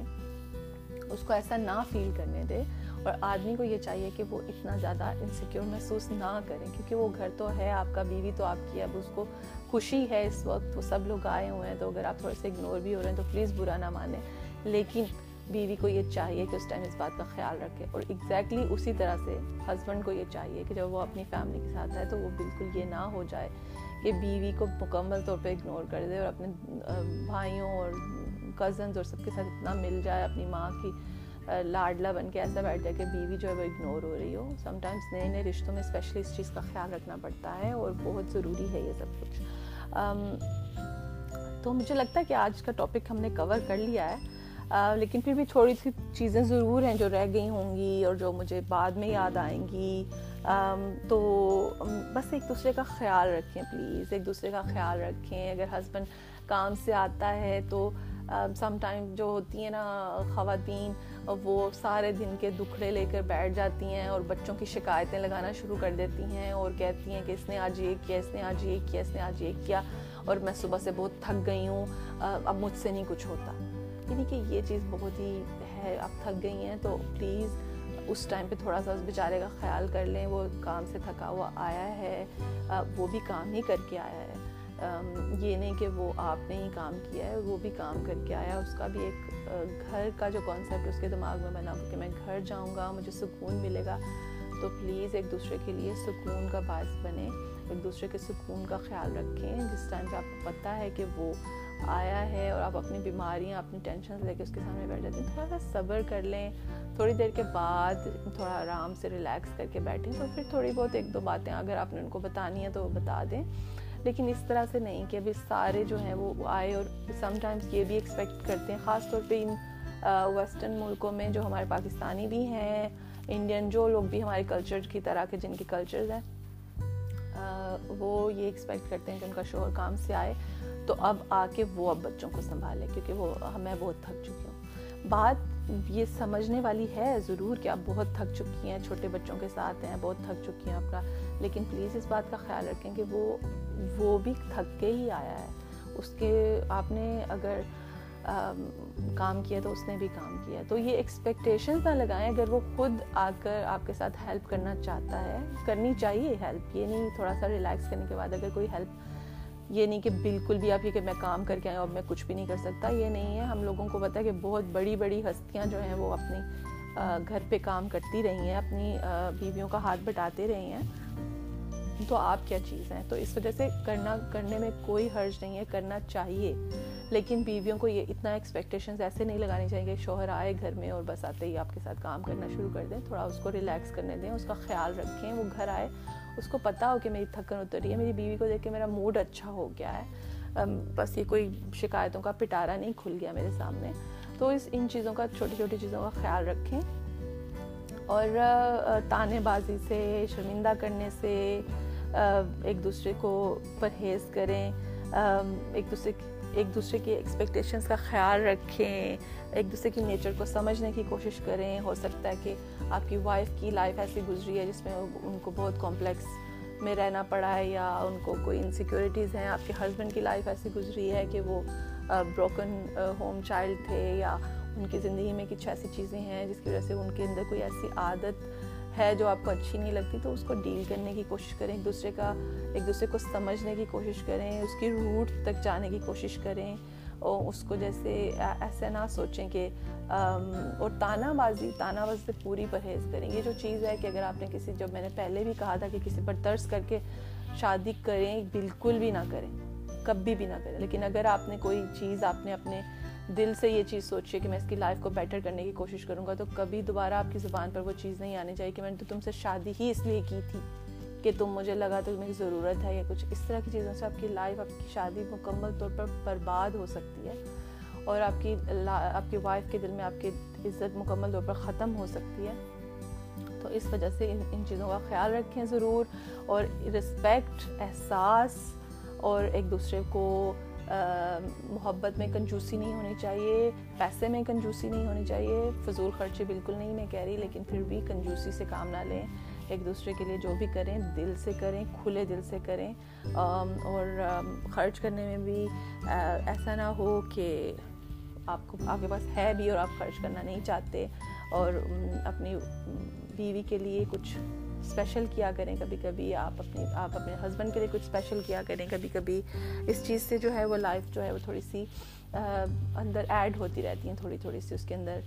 اس کو ایسا نہ فیل کرنے دے۔ اور آدمی کو یہ چاہیے کہ وہ اتنا زیادہ انسیکیور محسوس نہ کریں کیونکہ وہ گھر تو ہے، آپ کا بیوی تو آپ کی ہے، اب اس کو خوشی ہے اس وقت وہ سب لوگ آئے ہوئے ہیں، تو اگر آپ تھوڑے سے اگنور بھی ہو رہے ہیں تو پلیز برا نہ مانیں۔ لیکن بیوی کو یہ چاہیے کہ اس ٹائم اس بات کا خیال رکھے اور ایگزیکٹلی اسی طرح سے ہسبینڈ کو یہ چاہیے کہ جب وہ اپنی فیملی کے ساتھ ہے تو وہ بالکل یہ نہ ہو جائے کہ بیوی کو مکمل طور پہ اگنور کر دے اور اپنے بھائیوں اور کزنز اور سب کے ساتھ اتنا مل جائے اپنی ماں کی۔ لاڈلا بن کے ایسا بیٹھ جائے کہ بیوی جو ہے وہ اگنور ہو رہی ہو. سم ٹائمس نئے نئے رشتوں میں اسپیشلی اس چیز کا خیال رکھنا پڑتا ہے اور بہت ضروری ہے یہ سب کچھ. تو مجھے لگتا ہے کہ آج کا ٹاپک ہم نے کور کر لیا ہے. لیکن پھر بھی تھوڑی سی چیزیں ضرور ہیں جو رہ گئی ہوں گی اور جو مجھے بعد میں یاد آئیں گی. تو بس ایک دوسرے کا خیال رکھیں پلیز ایک دوسرے کا خیال رکھیں. اگر ہسبینڈ کام سے آتا ہے تو سم ٹائم جو ہوتی ہیں نا خواتین وہ سارے دن کے دکھڑے لے کر بیٹھ جاتی ہیں اور بچوں کی شکایتیں لگانا شروع کر دیتی ہیں اور کہتی ہیں کہ اس نے آج یہ کیا، اس نے آج یہ کیا، اس نے آج یہ کیا اور میں صبح سے بہت تھک گئی ہوں، اب مجھ سے نہیں کچھ ہوتا۔ یعنی کہ یہ چیز بہت ہی ہے اب تھک گئی ہیں تو پلیز اس ٹائم پہ تھوڑا سا اس بیچارے کا خیال کر لیں۔ وہ کام سے تھکا ہوا آیا ہے وہ بھی کام ہی کر کے آیا ہے۔ یہ نہیں کہ وہ آپ نے ہی کام کیا ہے، وہ بھی کام کر کے آیا۔ اس کا بھی ایک گھر کا جو کانسیپٹ اس کے دماغ میں بنا کہ میں گھر جاؤں گا، مجھے سکون ملے گا۔ تو پلیز ایک دوسرے کے لیے سکون کا باعث بنے، ایک دوسرے کے سکون کا خیال رکھیں۔ جس ٹائم پہ آپ کو پتہ ہے کہ وہ آیا ہے اور آپ اپنی بیماریاں، اپنی ٹینشن لے کے اس کے سامنے بیٹھ جاتے ہیں، تھوڑا سا صبر کر لیں۔ تھوڑی دیر کے بعد تھوڑا آرام سے ریلیکس کر کے بیٹھیں۔ تو پھر تھوڑی بہت ایک دو باتیں، اگر آپ نے ان کو بتانی ہیں تو وہ بتا دیں۔ لیکن اس طرح سے نہیں کہ ابھی سارے جو ہیں وہ آئے اور سم ٹائمس یہ بھی ایکسپیکٹ کرتے ہیں، خاص طور پہ ان ویسٹرن ملکوں میں جو ہمارے پاکستانی بھی ہیں انڈین جو لوگ بھی ہمارے کلچر کی طرح کے جن کے کلچرز ہیں وہ یہ ایکسپیکٹ کرتے ہیں کہ ان کا شوہر کام سے آئے۔ تو اب آ کے وہ اب بچوں کو سنبھالے، کیونکہ وہ، میں بہت تھک چکی ہوں۔ بات یہ سمجھنے والی ہے ضرور کہ آپ بہت تھک چکی ہیں، چھوٹے بچوں کے ساتھ ہیں، بہت تھک چکی ہیں اپنا۔ لیکن پلیز اس بات کا خیال رکھیں کہ وہ وہ بھی تھک کے ہی آیا ہے۔ اس کے، آپ نے اگر کام کیا تو اس نے بھی کام کیا۔ تو یہ ایکسپیکٹیشنز نہ لگائیں، اگر وہ خود آ کر آپ کے ساتھ ہیلپ کرنا چاہتا ہے، کرنی چاہیے ہیلپ یہ نہیں تھوڑا سا ریلیکس کرنے کے بعد اگر کوئی ہیلپ یہ نہیں کہ بالکل بھی آپ یہ کہ میں کام کر کے آئیں اور میں کچھ بھی نہیں کر سکتا، یہ نہیں ہے۔ ہم لوگوں کو پتہ ہے کہ بہت بڑی بڑی ہستیاں جو ہیں وہ اپنی گھر پہ کام کرتی رہی ہیں، اپنی بیویوں کا ہاتھ بٹاتے رہی ہیں۔ تو آپ کیا چیز ہیں؟ تو اس وجہ سے کرنا، کرنے میں کوئی حرج نہیں ہے، کرنا چاہیے۔ لیکن بیویوں کو یہ اتنا ایکسپیکٹیشنز ایسے نہیں لگانی چاہیے کہ شوہر آئے گھر میں اور بس آتے ہی آپ کے ساتھ کام کرنا شروع کر دیں۔ تھوڑا اس کو ریلیکس کرنے دیں، اس کا خیال رکھیں۔ وہ گھر آئے، اس کو پتہ ہو کہ میری تھکن اتر رہی ہے، میری بیوی کو دیکھ کے میرا موڈ اچھا ہو گیا ہے۔ بس یہ کوئی شکایتوں کا پٹارا نہیں کھل گیا میرے سامنے۔ تو اس، ان چیزوں کا، چھوٹی چھوٹی چیزوں کا خیال رکھیں۔ اور تانے بازی سے، شرمندہ کرنے سے ایک دوسرے کو پرہیز کریں ایک دوسرے ایک دوسرے کی ایکسپیکٹیشنس کا خیال رکھیں، ایک دوسرے کی نیچر کو سمجھنے کی کوشش کریں۔ ہو سکتا ہے کہ آپ کی وائف کی لائف ایسی گزری ہے جس میں ان کو بہت کمپلیکس میں رہنا پڑا ہے یا ان کو کوئی انسیکیورٹیز ہیں۔ آپ کے ہسبینڈ کی لائف ایسی گزری ہے کہ وہ بروکن ہوم چائلڈ تھے یا ان کی زندگی میں کچھ ایسی چیزیں ہیں جس کی وجہ سے ان کے اندر کوئی ایسی عادت ہے جو آپ کو اچھی نہیں لگتی، تو اس کو ڈیل کرنے کی کوشش کریں، ایک دوسرے کا، ایک دوسرے کو سمجھنے کی کوشش کریں، اس کی روٹ تک جانے کی کوشش کریں اور اس کو جیسے ایسے نہ سوچیں کہ اور تانا بازی تانا بازی سے پوری پرہیز کریں۔ یہ جو چیز ہے کہ اگر آپ نے کسی، جب میں نے پہلے بھی کہا تھا کہ کسی پر ترس کر کے شادی کریں، بالکل بھی نہ کریں، کبھی بھی نہ کریں۔ لیکن اگر آپ نے کوئی چیز، آپ نے اپنے دل سے یہ چیز سوچیے کہ میں اس کی لائف کو بیٹر کرنے کی کوشش کروں گا تو کبھی دوبارہ آپ کی زبان پر وہ چیز نہیں آنی چاہیے کہ میں نے تو تم سے شادی ہی اس لیے کی تھی کہ تم مجھے لگا تو میری ضرورت ہے یا کچھ اس طرح کی چیزوں سے آپ کی لائف آپ کی شادی مکمل طور پر برباد ہو سکتی ہے اور آپ کی آپ کی وائف کے دل میں آپ کی عزت مکمل طور پر ختم ہو سکتی ہے۔ تو اس وجہ سے ان چیزوں کا خیال رکھیں ضرور اور رسپیکٹ احساس اور ایک دوسرے کو محبت میں کنجوسی نہیں ہونی چاہیے، پیسے میں کنجوسی نہیں ہونی چاہیے، فضول خرچے بالکل نہیں میں کہہ رہی، لیکن پھر بھی کنجوسی سے کام نہ لیں۔ ایک دوسرے کے لیے جو بھی کریں، دل سے کریں، کھلے دل سے کریں۔ اور خرچ کرنے میں بھی ایسا نہ ہو کہ آپ کو، آپ کے پاس ہے بھی اور آپ خرچ کرنا نہیں چاہتے۔ اور اپنی بیوی کے لیے کچھ اسپیشل کیا کریں کبھی کبھی آپ اپنی آپ اپنے ہسبینڈ کے لیے کچھ اسپیشل کیا کریں کبھی کبھی اس چیز سے جو ہے وہ لائف جو ہے وہ تھوڑی سی اندر ایڈ ہوتی رہتی ہیں تھوڑی تھوڑی سی اس کے اندر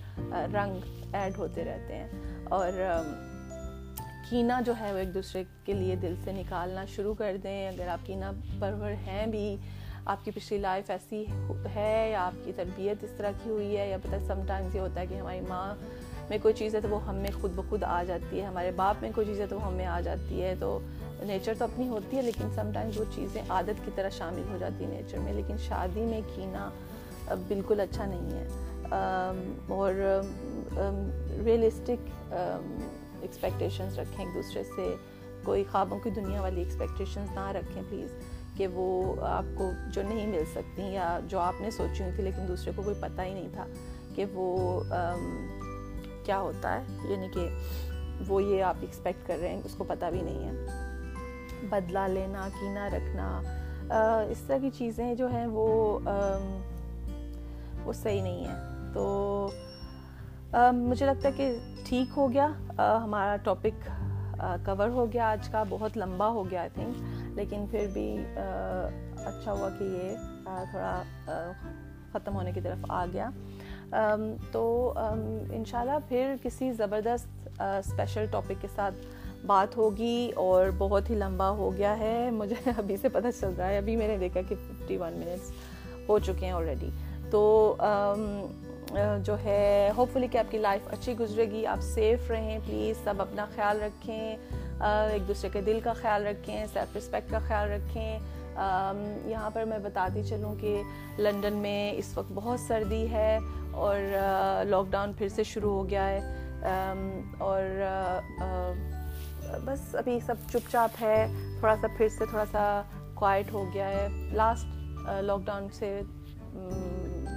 رنگ ایڈ ہوتے رہتے ہیں۔ اور کینہ جو ہے وہ ایک دوسرے کے لیے دل سے نکالنا شروع کر دیں۔ اگر آپ کینہ پرور ہیں بھی، آپ کی پچھلی لائف ایسی ہے یا آپ کی تربیت اس طرح کی ہوئی ہے یا پتہ سم ٹائمز یہ ہوتا ہے کہ ہماری ماں میں کوئی چیز ہے تو وہ ہم میں خود بخود آ جاتی ہے، ہمارے باپ میں کوئی چیز ہے تو وہ ہم میں آ جاتی ہے۔ تو نیچر تو اپنی ہوتی ہے، لیکن سم ٹائمز وہ چیزیں عادت کی طرح شامل ہو جاتی ہیں نیچر میں۔ لیکن شادی میں کینہ بالکل اچھا نہیں ہے۔ اور ریئلسٹک ایکسپیکٹیشنز رکھیں ایک دوسرے سے۔ کوئی خوابوں کی دنیا والی ایکسپیکٹیشنز نہ رکھیں پلیز کہ وہ آپ کو جو نہیں مل سکتی یا جو آپ نے سوچی ہوئی تھی لیکن دوسرے کو کوئی پتہ ہی نہیں تھا کہ وہ کیا ہوتا ہے؟ یعنی کہ وہ یہ آپ ایکسپیکٹ کر رہے ہیں، اس کو پتہ بھی نہیں ہے۔ بدلہ لینا کینہ رکھنا اس طرح کی چیزیں جو ہیں وہ وہ صحیح نہیں ہیں۔ تو مجھے لگتا ہے کہ ٹھیک ہو گیا۔ ہمارا ٹاپک کور ہو گیا۔ آج کا بہت لمبا ہو گیا آئی تھنک لیکن پھر بھی اچھا ہوا کہ یہ تھوڑا ختم ہونے کی طرف آ گیا۔ تو انشاءاللہ پھر کسی زبردست اسپیشل ٹاپک کے ساتھ بات ہوگی اور بہت ہی لمبا ہو گیا ہے۔ مجھے ابھی سے پتہ چل رہا ہے، ابھی میں نے دیکھا کہ ففٹی ون منٹس ہو چکے ہیں آلریڈی تو جو ہے ہوپ فلی کہ آپ کی لائف اچھی گزرے گی، آپ سیف رہیں۔ پلیز سب اپنا خیال رکھیں ایک دوسرے کے دل کا خیال رکھیں سیلف رسپیکٹ کا خیال رکھیں۔ یہاں پر میں بتاتی چلوں کہ لنڈن میں اس وقت بہت سردی ہے۔ اور لاک ڈاؤن پھر سے شروع ہو گیا ہے۔ اور بس ابھی سب چپ چاپ ہے۔ تھوڑا سا پھر سے تھوڑا سا کوائٹ ہو گیا ہے۔ لاسٹ لاک ڈاؤن سے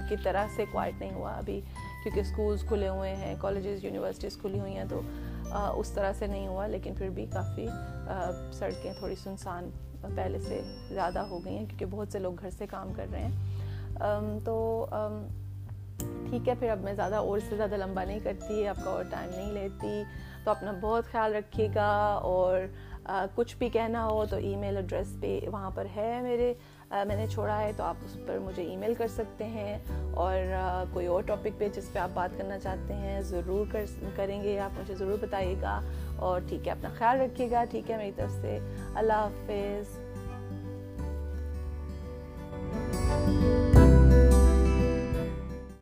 کی طرح سے کوائٹ نہیں ہوا ابھی۔ کیونکہ اسکولس کھلے ہوئے ہیں کالجز یونیورسٹیز کھلی ہوئی ہیں تو اس طرح سے نہیں ہوا۔ لیکن پھر بھی کافی سڑکیں تھوڑی سنسان پہلے سے زیادہ ہو گئی ہیں۔ کیونکہ بہت سے لوگ گھر سے کام کر رہے ہیں۔ تو ٹھیک ہے، پھر اب میں زیادہ اور سے زیادہ لمبا نہیں کرتی، آپ کا اور ٹائم نہیں لیتی، تو اپنا بہت خیال رکھیے گا اور کچھ بھی کہنا ہو تو ای میل ایڈریس پہ وہاں پر ہے میرے۔ میں نے چھوڑا ہے تو آپ اس پر مجھے ای میل کر سکتے ہیں اور کوئی اور ٹاپک پہ جس پہ آپ بات کرنا چاہتے ہیں ضرور کر، کریں گے، آپ مجھے ضرور بتائیے گا اور ٹھیک ہے، اپنا خیال رکھیے گا، ٹھیک ہے، میری طرف سے۔ اللہ حافظ۔